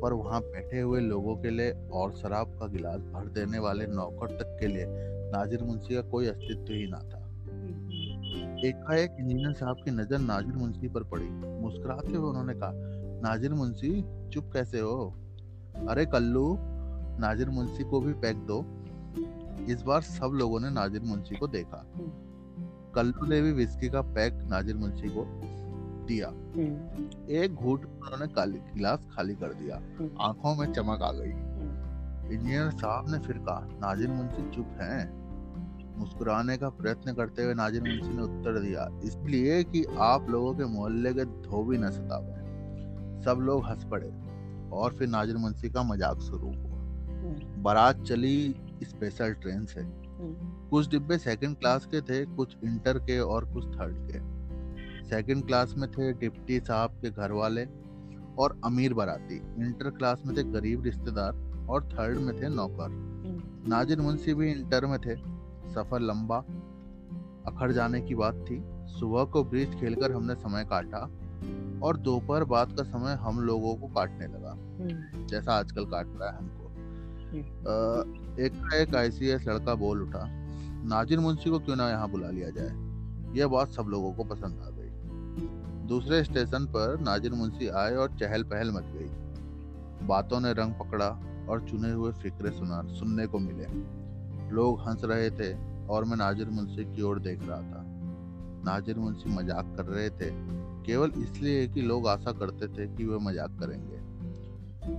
पर वहाँ बैठे हुए लोगों के लिए और शराब का गिलास भर देने वाले नौकर तक के लिए नाजिर मुंशी का कोई अस्तित्व ही ना था। एकाएक इंजीनियर साहब की नज़र नाजिर मुंशी पर पड़ी। मुस्कुराते हुए उन्होंने कहा नाजिर मुंशी चुप कैसे हो? अरे कल्लू नाजिर मुंशी को भी पैक दो। इस बार सब लोगों ने नाजिर मुंशी को देखा। कल्लू ने भी विस्की का पैक नाजिर मुंशी को दिया। एक घूट उन्होंने गिलास खाली कर दिया। आँखों में चमक आ गई। इंजीनियर साहब ने फिर कहा नाजिर मुंशी चुप हैं? मुस्कुराने का प्रयत्न करते हुए नाजिर मुंशी ने उत्तर दिया इसलिए कि आप लोगों के मोहल्ले के धोबी न सतावे सब लोग हंस पड़े और फिर नाजिर मुंशी का मज़ाक शुरू हुआ। बारात चली स्पेशल ट्रेन से। कुछ डिब्बे सेकंड क्लास के थे कुछ इंटर के और कुछ थर्ड के सेकंड क्लास में थे डिप्टी साहब के घर वाले और अमीर बाराती इंटर क्लास में थे गरीब रिश्तेदार और थर्ड में थे नौकर हम्म। नाजिर मुंशी भी इंटर में थे सफ़र लंबा अखड़ जाने की बात थी। सुबह को ब्रिज खेलकर हमने समय काटा और दोपहर बाद का समय हम लोगों को काटने लगा हम्म। जैसा आजकल काट रहा है हमको। एक एक आईसीएस लड़का बोल उठा नाजिर मुंशी को क्यों ना यहाँ बुला लिया जाए? यह बात सब लोगों को पसंद आ गई। दूसरे स्टेशन पर नाजिर मुंशी आए और चहल पहल मच गई। बातों ने रंग पकड़ा और चुने हुए फिक्रे सुना सुनने को मिले। लोग हंस रहे थे और मैं नाजिर मुंशी की ओर देख रहा था। नाजिर मुंशी मज़ाक कर रहे थे। केवल इसलिए कि लोग आशा करते थे कि वे मज़ाक करेंगे।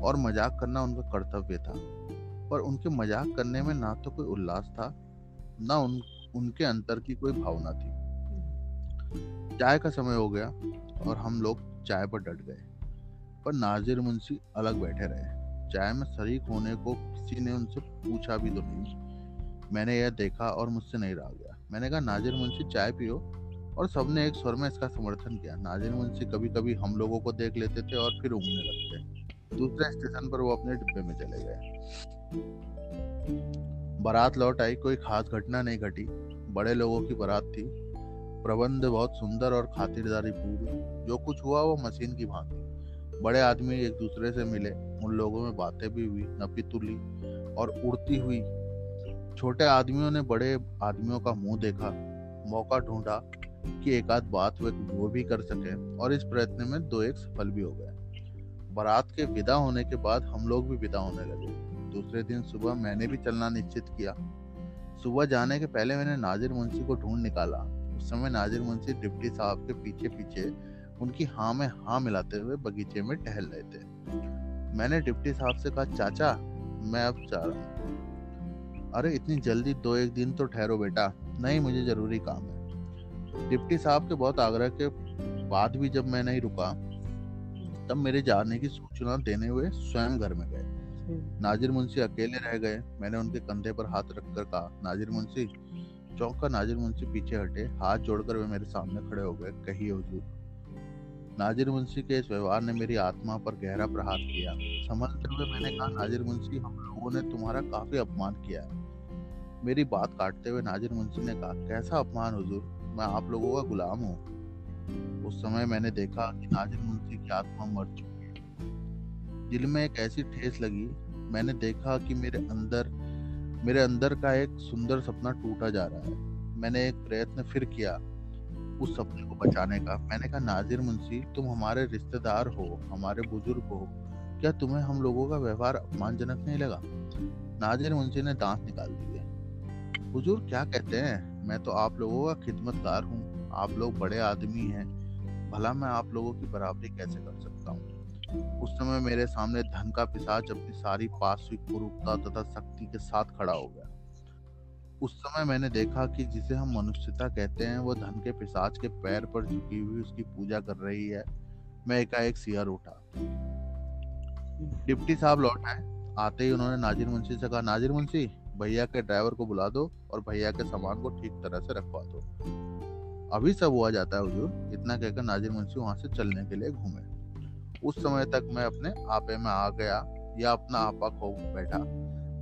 और मज़ाक करना उनका कर्तव्य था। पर उनके मज़ाक करने में ना तो कोई उल्लास था, ना उन, उनके अंतर की कोई भावना थी। चाय का समय हो गया और हम लोग चाय पर डट गए। पर नाजिर मुंशी अलग बैठे रहे। चाय में शरीक होने को किसी ने उनसे पूछा भी तो नहीं। मैंने यह देखा और मुझसे नहीं रहा गया। मैंने कहा, नाजिर मुंशी, चाय पियो। और सबने एक स्वर में इसका समर्थन किया। नाजिर मुंशी कभी कभी हम लोगों को देख लेते थे और फिर उगने लगते दूसरे स्टेशन पर वो अपने डिब्बे में चले गए। बारात लौट आई। कोई खास घटना नहीं घटी। बड़े लोगों की बारात थी। प्रबंध बहुत सुंदर और खातिरदारी पूरी जो कुछ हुआ वो मशीन की भांति। बड़े आदमी एक दूसरे से मिले। उन लोगों में बातें भी हुई नपी तुली और उड़ती हुई। छोटे आदमियों ने बड़े आदमियों का मुँह देखा, मौका ढूंढा कि एक आध बात वे वो भी कर सके और इस प्रयत्न में दो एक सफल भी हो गए। बारात के विदा होने के बाद हम लोग भी विदा होने लगे। दूसरे दिन सुबह मैंने भी चलना निश्चित किया। सुबह जाने के पहले मैंने नाजिर मुंशी को ढूंढ निकाला। उस समय नाजिर मुंशी डिप्टी साहब के पीछे पीछे उनकी हाँ में हाँ मिलाते हुए बगीचे में टहल रहे थे। मैंने डिप्टी साहब से कहा, चाचा, मैं अब जा रहा हूँ। अरे, इतनी जल्दी दो एक दिन तो ठहरो बेटा। नहीं, मुझे ज़रूरी काम है। डिप्टी साहब के बहुत आग्रह के बाद भी जब मैं नहीं रुका, तब मेरे जाने की सूचना देने हुए स्वयं घर में गए। नाजिर मुंशी अकेले रह गए। मैंने उनके कंधे पर हाथ रखकर कहा, नाजिर मुंशी, चौक का नाजिर मुंशी पीछे हटे। हाथ जोड़कर वे मेरे सामने खड़े हो गए। कहिए, हुजूर नाजिर मुंशी के इस व्यवहार ने मेरी आत्मा पर गहरा प्रहार किया। समझते हुए मैंने कहा, नाजिर मुंशी, हम लोगों ने तुम्हारा काफ़ी अपमान किया है। मेरी बात काटते हुए नाजिर मुंशी ने कहा, कैसा अपमान हुजूर? मैं आप लोगों का गुलाम हूँ। उस समय मैंने देखा कि नाजिर मुंशी की आत्मा मर चुकी है। दिल में एक ऐसी ठेस लगी, मैंने देखा कि मेरे अंदर मेरे अंदर का एक सुंदर सपना टूटा जा रहा है। मैंने एक प्रयत्न फिर किया उस सपने को बचाने का। मैंने कहा, नाजिर मुंशी, तुम हमारे रिश्तेदार हो, हमारे बुज़ुर्ग हो। क्या तुम्हें हम लोगों का व्यवहार अपमानजनक नहीं लगा? नाजिर मुंशी ने दांत निकाल दिए। बुज़ुर्ग क्या कहते हैं? मैं तो आप लोगों का खिदमतगार हूँ। आप लोग बड़े आदमी हैं। भला मैं आप लोगों की बराबरी कैसे कर सकता हूँ? उस समय मेरे सामने धन का पिसाच अपनी सारी पार्श्विक कुरूपता तथा शक्ति के साथ खड़ा हो गया। उस समय मैंने देखा कि जिसे हम मनुष्यता कहते हैं वो धन के पिसाच के पैर पर झुकी हुई उसकी पूजा कर रही है। मैं एकाएक सियर उठा। डिप्टी साहब लौट आए। आते ही उन्होंने नाजिर मुंशी से कहा, नाजिर मुंशी भैया के ड्राइवर को बुला दो और भैया के सामान को ठीक तरह से रखवा दो। अभी सब हुआ जाता है हुजूर। इतना कहकर नाजिर मुंशी वहाँ से चलने के लिए घूमे। उस समय तक मैं अपने आपे में आ गया या अपना आपा खो बैठा।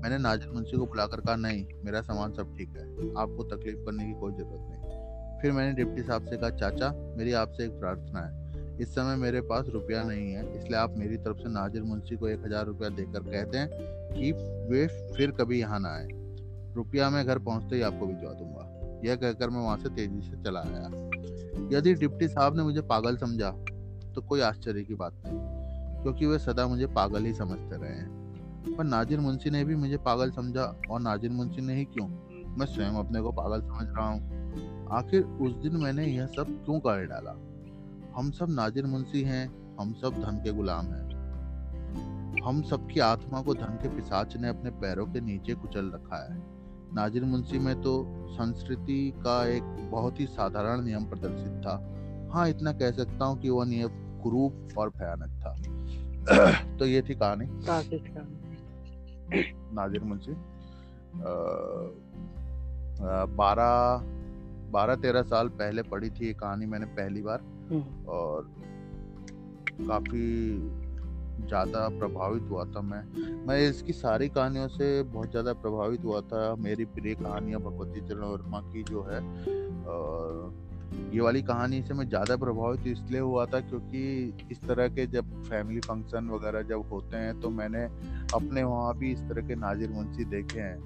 मैंने नाजिर मुंशी को बुलाकर कहा, नहीं, मेरा सामान सब ठीक है। आपको तकलीफ़ करने की कोई ज़रूरत नहीं। फिर मैंने डिप्टी साहब से कहा, चाचा, मेरी आपसे एक प्रार्थना है। इस समय मेरे पास रुपया नहीं है, इसलिए आप मेरी तरफ़ से नाजिर मुंशी को एक हज़ार रुपया देकर कहते हैं कि वे फिर कभी यहाँ ना आए। रुपया मैं घर पहुँचते ही आपको भिजवा दूँगा। यह कहकर मैं वहाँ से तेज़ी से चला आया। यदि डिप्टी साहब ने मुझे पागल समझा तो कोई आश्चर्य की बात नहीं, क्योंकि वे सदा मुझे पागल ही समझते रहे हैं। पर नाजिर मुंशी ने भी मुझे पागल समझा, और नाजिर मुंशी ने ही क्यों? मैं स्वयं अपने को पागल समझ रहा हूँ। आखिर उस दिन मैंने यह सब क्यों कर डाला? हम सब नाजिर मुंशी हैं हम सब धन के गुलाम हैं। हम सबकी आत्मा को धन के पिसाच ने अपने पैरों के नीचे कुचल रखा है। नाजिर मुंशी में तो संस्कृति का एक बहुत ही साधारण नियम प्रदर्शित था। हाँ इतना कह सकता हूँ कि वह नियम कुरूप और भयानक था। तो ये थी कहानी। नाजिर मुंशी बारह बारह तेरह साल पहले पढ़ी थी ये कहानी मैंने पहली बार। और काफ़ी ज़्यादा प्रभावित हुआ था मैं। मैं इसकी सारी कहानियों से बहुत ज़्यादा प्रभावित हुआ था। मेरी प्रिय कहानियाँ, भगवती चरण वर्मा की जो है, और ये वाली कहानी से मैं ज़्यादा प्रभावित इसलिए हुआ था क्योंकि इस तरह के जब फैमिली फ़ंक्शन वगैरह जब होते हैं तो मैंने अपने वहाँ भी इस तरह के नाजिर मुंशी देखे हैं।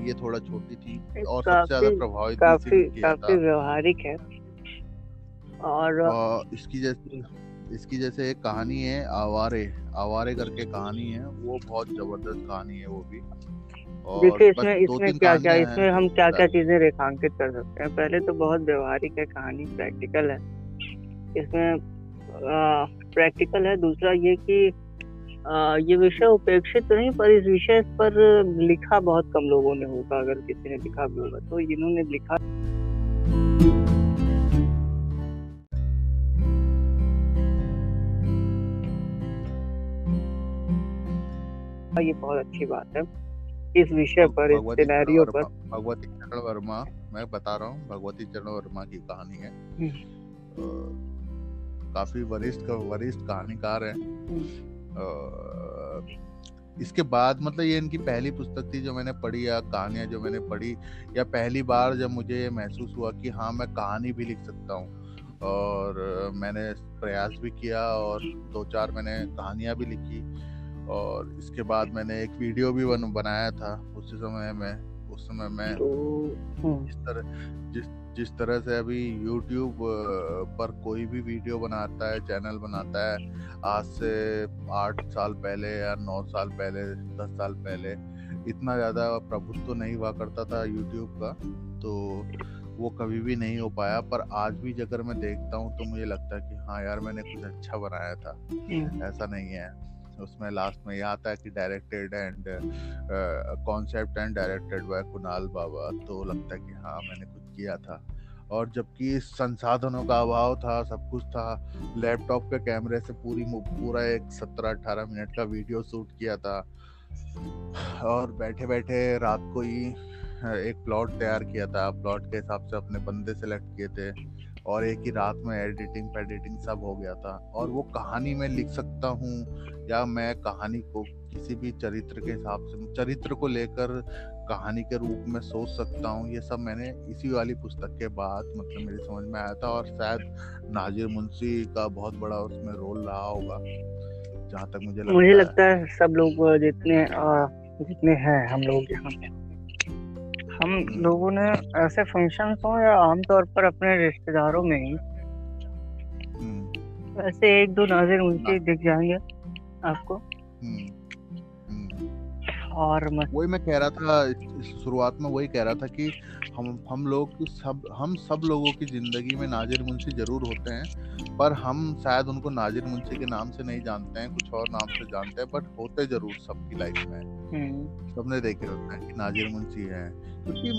ये थोड़ा छोटी थी और सबसे ज़्यादा प्रभावित काफ़ी काफ़ी व्यवहारिक है। और इसकी जैसे इसकी जैसे एक कहानी है आवारे आवारे करके कहानी है वो बहुत ज़बरदस्त कहानी है वो भी। देखिए इसमें इसमें क्या क्या इसमें हम क्या क्या चीज़ें रेखांकित कर सकते हैं। पहले तो बहुत व्यवहारिक है कहानी प्रैक्टिकल है। इसमें प्रैक्टिकल है। दूसरा ये कि ये विषय उपेक्षित तो नहीं पर इस विषय पर लिखा बहुत कम लोगों ने होगा अगर किसी ने लिखा भी होगा तो इन्होंने लिखा। ये बहुत अच्छी बात है। इस विषय पर इस सिनेरियो पर। भगवती चरण वर्मा मैं बता रहा हूँ भगवती चरण वर्मा की कहानी है। हम्म। काफ़ी वरिष्ठ वरिष्ठ कहानीकार है। हम्म। इसके बाद मतलब ये इनकी पहली पुस्तक थी जो मैंने पढ़ी या कहानियाँ जो मैंने पढ़ी या पहली बार जब मुझे ये महसूस हुआ कि हाँ मैं कहानी भी लिख सकता हूँ और मैंने प्रयास भी किया और दो चार मैंने कहानियाँ भी लिखी और इसके बाद मैंने एक वीडियो भी बन, बनाया था उस समय में उस समय मैं तो, हाँ। जिस तरह जिस जिस तरह से अभी YouTube पर कोई भी वीडियो बनाता है चैनल बनाता है आज से आठ साल पहले या नौ साल पहले दस साल पहले इतना ज़्यादा प्रभुत्व तो नहीं हुआ करता था यूट्यूब का तो वो कभी भी नहीं हो पाया। पर आज भी अगर मैं देखता हूँ तो मुझे लगता है कि हाँ यार मैंने कुछ अच्छा बनाया था। हम्म। ऐसा नहीं है। उसमें लास्ट में यह आता है कि directed and concept and directed by Kunal Baba तो लगता है कि हाँ मैंने कुछ किया था। और जबकि संसाधनों का अभाव था, सब कुछ था, लैपटॉप के कैमरे से पूरी पूरा एक सत्रह अठारह मिनट का वीडियो शूट किया था। और बैठे बैठे रात को ही एक प्लॉट तैयार किया था। प्लॉट के हिसाब से अपने बंदे सेलेक्ट किए थे और एक ही रात में एडिटिंग, पेडिटिंग सब हो गया था। और वो कहानी में लिख सकता हूँ या मैं कहानी को किसी भी चरित्र के हिसाब से, चरित्र को लेकर कहानी के रूप में सोच सकता हूँ ये सब मैंने इसी वाली पुस्तक के बाद मतलब मेरी समझ में आया था और शायद नाजिर मुंशी का बहुत बड़ा उसमें रोल रहा होगा जहाँ तक मुझे लगता मुझे लगता है सब लोग जितने जितने हैं हम लोग यहाँ पे हम हम्म। लोगों ने ऐसे फ़ंक्शन हो या आमतौर पर अपने रिश्तेदारों में ही हम्म। ऐसे एक दो नाजिर मुंशी हाँ। दिख जाएँगे आपको और वही मैं कह रहा था शुरुआत में वही कह रहा था कि हम हम लोग सब हम सब लोगों की ज़िंदगी में नाजिर मुंशी ज़रूर होते हैं पर हम शायद उनको नाजिर मुंशी के नाम से नहीं जानते हैं कुछ और नाम से जानते हैं बट होते ज़रूर सबकी लाइफ में हम्म। सबने देखे होते हैं कि नाजिर मुंशी है क्योंकि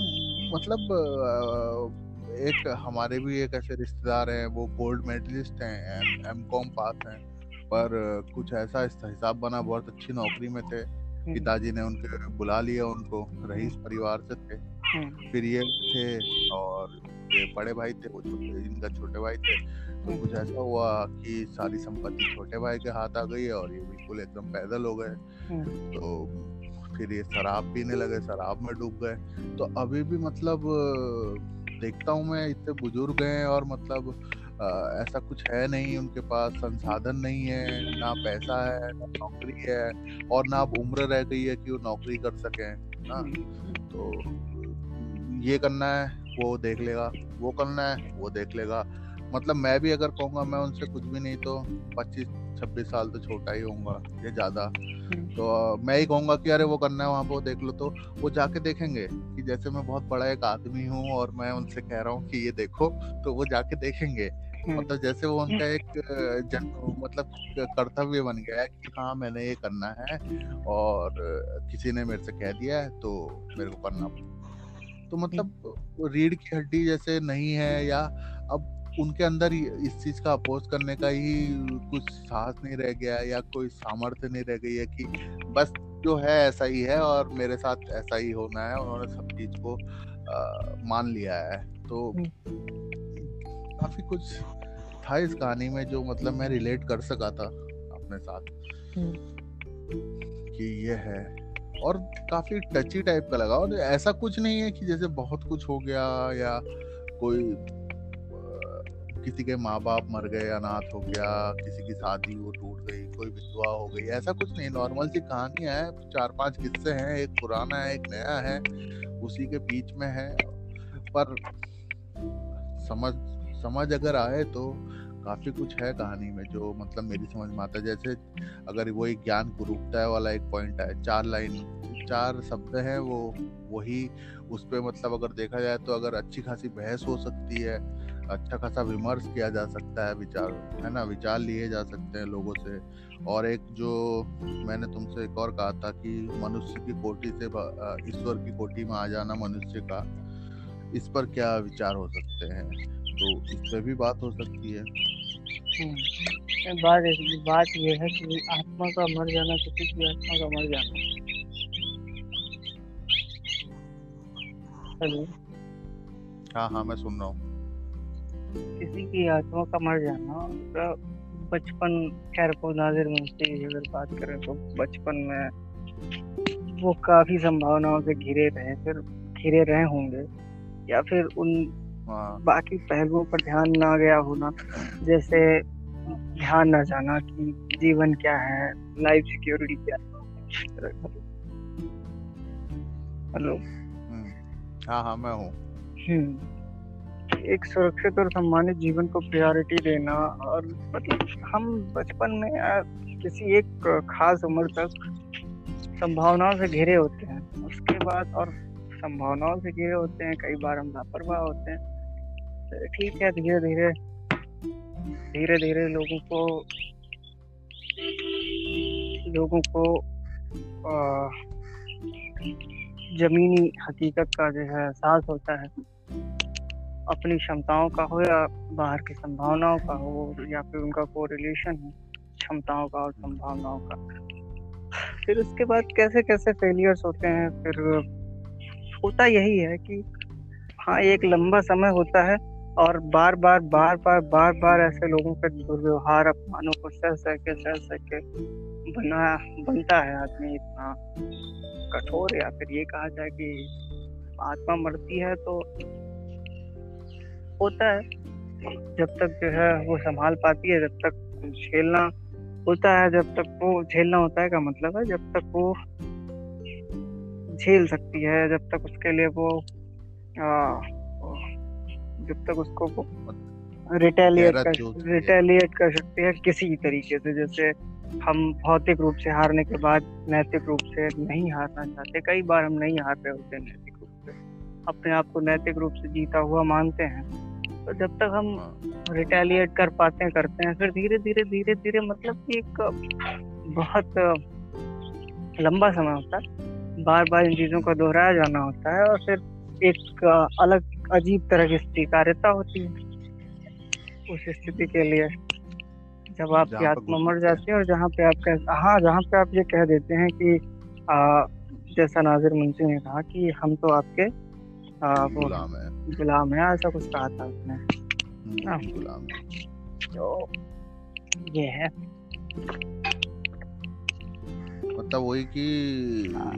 मतलब एक हमारे भी एक ऐसे रिश्तेदार हैं वो गोल्ड मेडलिस्ट हैं एम कॉम पास हैं पर कुछ ऐसा हिसाब बना बहुत अच्छी नौकरी में थे। पिताजी ने उनके बुला लिया उनको रईस परिवार से थे। हम्म। फिर ये थे और ये बड़े भाई थे वो छोटे इनका छोटे भाई थे। तो हम्म। कुछ ऐसा हुआ कि सारी संपत्ति छोटे भाई के हाथ आ गई और ये बिल्कुल एकदम पैदल हो गए। तो फिर ये शराब पीने लगे शराब में डूब गए। तो अभी भी मतलब देखता हूँ मैं इतने बुज़ुर्ग हैं और मतलब ऐसा कुछ है नहीं उनके पास संसाधन नहीं है ना पैसा है ना नौकरी है और ना अब उम्र रह गई है कि वो नौकरी कर सके ना? तो ये करना है वो देख लेगा वो करना है वो देख लेगा। मतलब मैं भी अगर कहूँगा मैं उनसे कुछ भी नहीं तो पच्चीस छब्बीस साल तो छोटा ही होऊँगा ये ज़्यादा। तो मैं ही कहूँगा कि अरे वो करना है वहाँ पर देख लो तो वो जाके देखेंगे कि जैसे मैं बहुत बड़ा एक आदमी हूँ और मैं उनसे कह रहा हूँ कि ये देखो तो वो जाके देखेंगे। हम्म। मतलब जैसे वो उनका एक जन मतलब कर्तव्य बन गया है कि हाँ मैंने ये करना है और किसी ने मेरे से कह दिया है तो मेरे को करना तो मतलब रीढ़ की हड्डी जैसे नहीं है या अब उनके अंदर इस चीज़ का अपोज करने का ही कुछ साहस नहीं रह गया या कोई सामर्थ्य नहीं रह गई है कि बस जो है ऐसा ही है और मेरे साथ ऐसा ही होना है उन्होंने सब चीज़ को आ, मान लिया है। तो हम्म। काफ़ी कुछ था इस कहानी में जो मतलब मैं रिलेट कर सका था अपने साथ। कि ये है। और काफ़ी टची टाइप का लगा। और ऐसा कुछ नहीं है कि जैसे बहुत कुछ हो गया या कोई किसी के माँ बाप मर गए, अनाथ हो गया, किसी की शादी वो टूट गई, कोई विधवा हो गई, ऐसा कुछ नहीं। नॉर्मल सी कहानियाँ है। चार पाँच किस्से हैं। एक पुराना है, एक नया है। उसी के बीच में है। पर समझ समझ अगर आए तो काफ़ी कुछ है कहानी में जो मतलब मेरी समझ में आता जैसे अगर वही ज्ञान कुरूपता वाला एक पॉइंट है, चार लाइन चार शब्द हैं वो, वही उस पर मतलब अगर देखा जाए तो अगर अच्छी खासी बहस हो सकती है अच्छा खासा विमर्श किया जा सकता है विचार, है ना? विचार लिए जा सकते हैं लोगों से। और एक जो मैंने तुमसे एक और कहा था कि मनुष्य की कोटि से ईश्वर की कोटि में आ जाना मनुष्य का, इस पर क्या विचार हो सकते हैं? तो इस पर भी बात हो सकती है। हम्म, बात बात ये है कि आत्मा का मर जाना किसी की आत्मा का मर जाना। हेलो। हाँ हाँ मैं सुन रहा हूँ। किसी की आत्मा का मर जाना बचपन खैर को नाजिर मुंशी अगर बात करें तो बचपन में वो काफ़ी संभावनाओं से घिरे रहे फिर घिरे रहे होंगे या फिर उन। बाकी पहलुओं पर ध्यान ना गया होना जैसे ध्यान न जाना कि जीवन क्या है लाइफ सिक्योरिटी क्या है। Hello hmm. हाँ हाँ मैं हूँ। हम्म। एक सुरक्षित और सम्मानित जीवन को प्रायोरिटी देना और मतलब हम बचपन में किसी एक खास उम्र तक संभावनाओं से घिरे होते हैं। उसके बाद और संभावनाओं से घिरे होते हैं कई बार हम लापरवाह होते हैं। ठीक है, धीरे धीरे। धीरे धीरे लोगों को लोगों को जमीनी हकीकत का जो है एहसास होता है। अपनी क्षमताओं का हो या बाहर की संभावनाओं का हो या फिर उनका को रिलेशन हो, क्षमताओं का और संभावनाओं का। फिर उसके बाद कैसे कैसे फेलियर्स होते हैं? फिर होता यही है कि हाँ एक लंबा समय होता है। और बार बार बार बार बार बार ऐसे लोगों के दुर्व्यवहार अपमानों को सह सह के सह सह के बना बनता है आदमी इतना कठोर या फिर ये कहा जाए कि आत्मा मरती है तो होता है। जब तक जो है वो संभाल पाती है जब तक झेलना होता है जब तक वो झेलना होता है का मतलब है जब तक वो झेल सकती है जब तक उसके लिए वो आ, जब तक उसको वो रिटेलिएट कर रिटेलिएट कर सकती है किसी तरीके से। जैसे हम भौतिक रूप से हारने के बाद नैतिक रूप से नहीं हारना चाहते। कई बार हम नहीं हार रहे होते नैतिक रूप से। अपने आप को नैतिक रूप से जीता हुआ मानते हैं। तो जब तक हम रिटेलिएट हाँ। कर पाते हैं करते हैं फिर धीरे धीरे धीरे धीरे मतलब कि एक बहुत लंबा समय होता है। बार बार इन चीज़ों का दोहराया जाना होता है और फिर एक अलग अजीब तरह की स्वीकार्यता होती है उस स्थिति के लिए। जब आपकी आत्मा मर जाती है और जहाँ पे आप कह हाँ जहाँ पे आप ये कह देते हैं कि आ, जैसा नाजिर मुंशी ने कहा कि हम तो आपके गुलाम है। गुलाम है ऐसा कुछ कहा था उसने हम्म, गुलाम तो ये है। मतलब वही कि हाँ।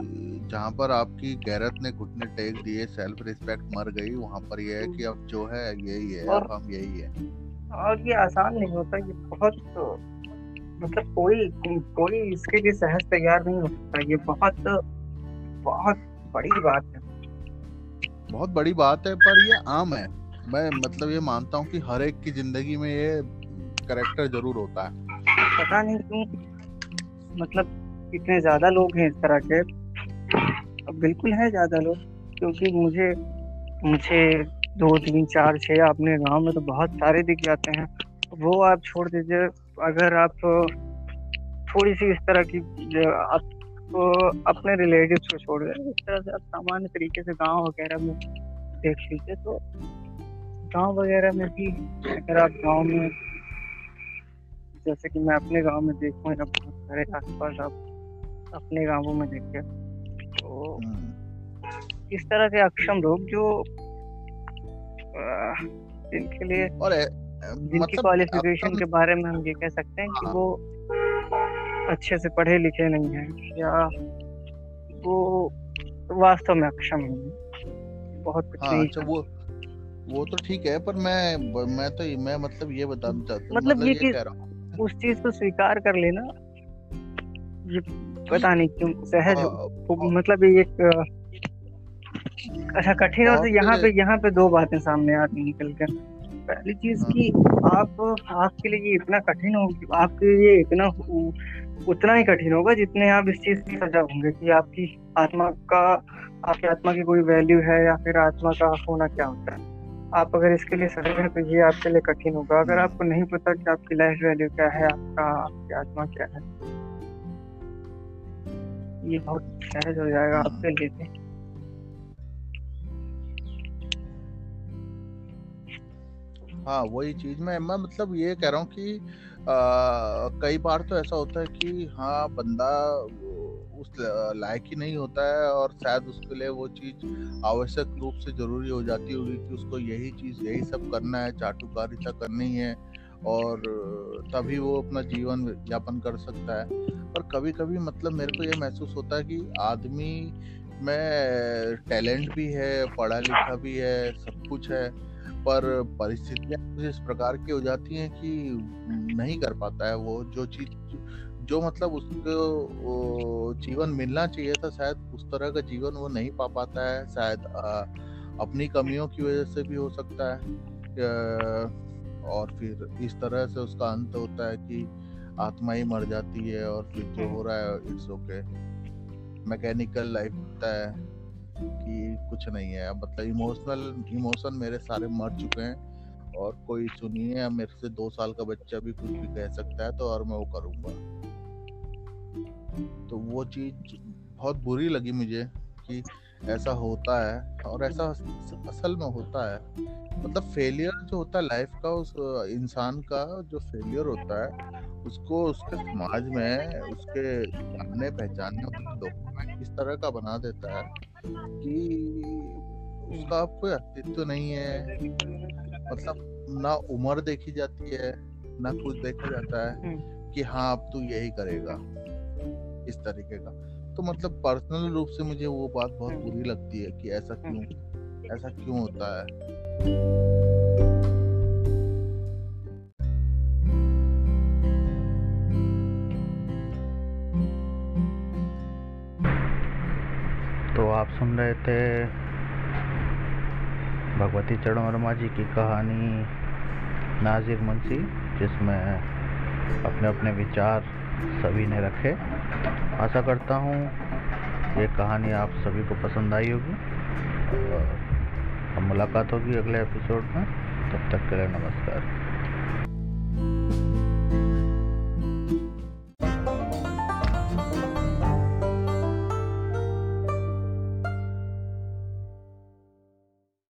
जहाँ पर आपकी गैरत ने घुटने टेक दिए सेल्फ रिस्पेक्ट मर गई वहाँ पर ये है कि अब जो है यही है अब हम यही है। और ये आसान नहीं होता ये बहुत मतलब कोई कोई इसके लिए सहज तैयार नहीं हो सकता ये बहुत बहुत बड़ी बात है। बहुत बड़ी बात है पर ये आम है। मैं मतलब ये मानता हूँ कि हर एक की ज़िंदगी में ये करेक्टर ज़रूर होता है। पता नहीं क्यों मतलब इतने ज़्यादा लोग हैं इस तरह के बिल्कुल है ज़्यादा लोग, क्योंकि मुझे मुझे दो, तीन, चार छः अपने गाँव में तो बहुत सारे दिख जाते हैं। वो आप छोड़ दीजिए, अगर आप थोड़ी सी इस तरह की, आप तो अपने रिलेटिव को छोड़ दें। इस तरह से आप सामान्य तरीके से गाँव वगैरह में देख लीजिए तो गाँव वगैरह में भी अगर आप गाँव में, जैसे कि मैं अपने गाँव में देखूँ या बहुत सारे आसपास आप अपने गाँवों में देखे तो हम्म। इस तरह के अक्षम लोग जो जिनके लिए और जिनकी मतलब क्वालिफिकेशन के बारे में हम ये कह सकते हैं कि हाँ। वो अच्छे से पढ़े लिखे नहीं है या वो वास्तव में अक्षम नहीं बहुत कुछ हाँ, नहीं अच्छा वो वो तो ठीक है पर मैं मैं तो मैं मतलब ये बताना चाहता हूँ मतलब, मतलब ये, ये उस चीज़ को स्वीकार कर लेना ये पता नहीं क्यों सहज हाँ, मतलब एक अच्छा कठिन और यहाँ पे यहाँ पे दो बातें सामने आती निकल कर पहली चीज़ हाँ। की आप आपके लिए ये इतना कठिन हो आपके लिए इतना उतना ही कठिन होगा जितने आप इस चीज़ की सजा होंगे कि आपकी आत्मा का आपकी आत्मा की कोई वैल्यू है या फिर आत्मा का होना क्या होता है आप अगर इसके लिए सजग हैं तो ये आपके लिए कठिन होगा अगर हाँ। आपको नहीं पता कि आपकी लाइफ वैल्यू क्या है आपका आपकी आत्मा क्या है ये बहुत सहज हो जाएगा हाँ। आपके लिए हाँ वही चीज़ मैं मैं मतलब ये कह रहा हूँ कि आ, कई बार तो ऐसा होता है कि हाँ बंदा उस लायक ही नहीं होता है और शायद उसके लिए वो चीज़ आवश्यक रूप से ज़रूरी हो जाती होगी कि उसको यही चीज़ यही सब करना है चाटुकारिता करनी है और तभी वो अपना जीवन यापन कर सकता है। पर कभी कभी मतलब मेरे को ये महसूस होता है कि आदमी में टैलेंट भी है पढ़ा लिखा भी है, सब कुछ है, पर परिस्थितियाँ इस प्रकार की हो जाती हैं कि नहीं कर पाता है वो। जो चीज़, जो मतलब उसको जीवन मिलना चाहिए था, शायद उस तरह का जीवन वो नहीं पा पाता है, शायद अपनी कमियों की वजह से भी हो सकता है। और फिर इस तरह से उसका अंत होता है कि आत्मा ही मर जाती है और फिर जो हो रहा है इट्स ओके मैकेनिकल लाइफ होता है कि कुछ नहीं है। मतलब इमोशनल इमोशन मेरे सारे मर चुके हैं और कोई सुनिए या मेरे से दो साल का बच्चा भी कुछ भी कह सकता है तो और मैं वो करूँगा। तो वो चीज़ बहुत बुरी लगी मुझे कि ऐसा होता है और ऐसा असल में होता है। मतलब फेलियर जो होता है लाइफ का उस इंसान का जो फेलियर होता है उसको उसके समाज में उसके जानने पहचानने वाले लोगों में इस तरह का बना देता है कि उसका अब कोई अस्तित्व नहीं है। मतलब ना उम्र देखी जाती है ना कुछ देखा जाता है हम्म। कि हाँ अब तू यही करेगा इस तरीके का। तो मतलब पर्सनल रूप से मुझे वो बात बहुत हम्म। बुरी लगती है कि ऐसा क्यों हम्म। ऐसा क्यों होता है तो आप सुन रहे थे भगवती चरण वर्मा जी की कहानी नाजिर मुंशी जिसमें अपने अपने विचार सभी ने रखे। आशा करता हूँ ये कहानी आप सभी को पसंद आई होगी। और हम मुलाकात होगी अगले एपिसोड में। तब तक के लिए नमस्कार।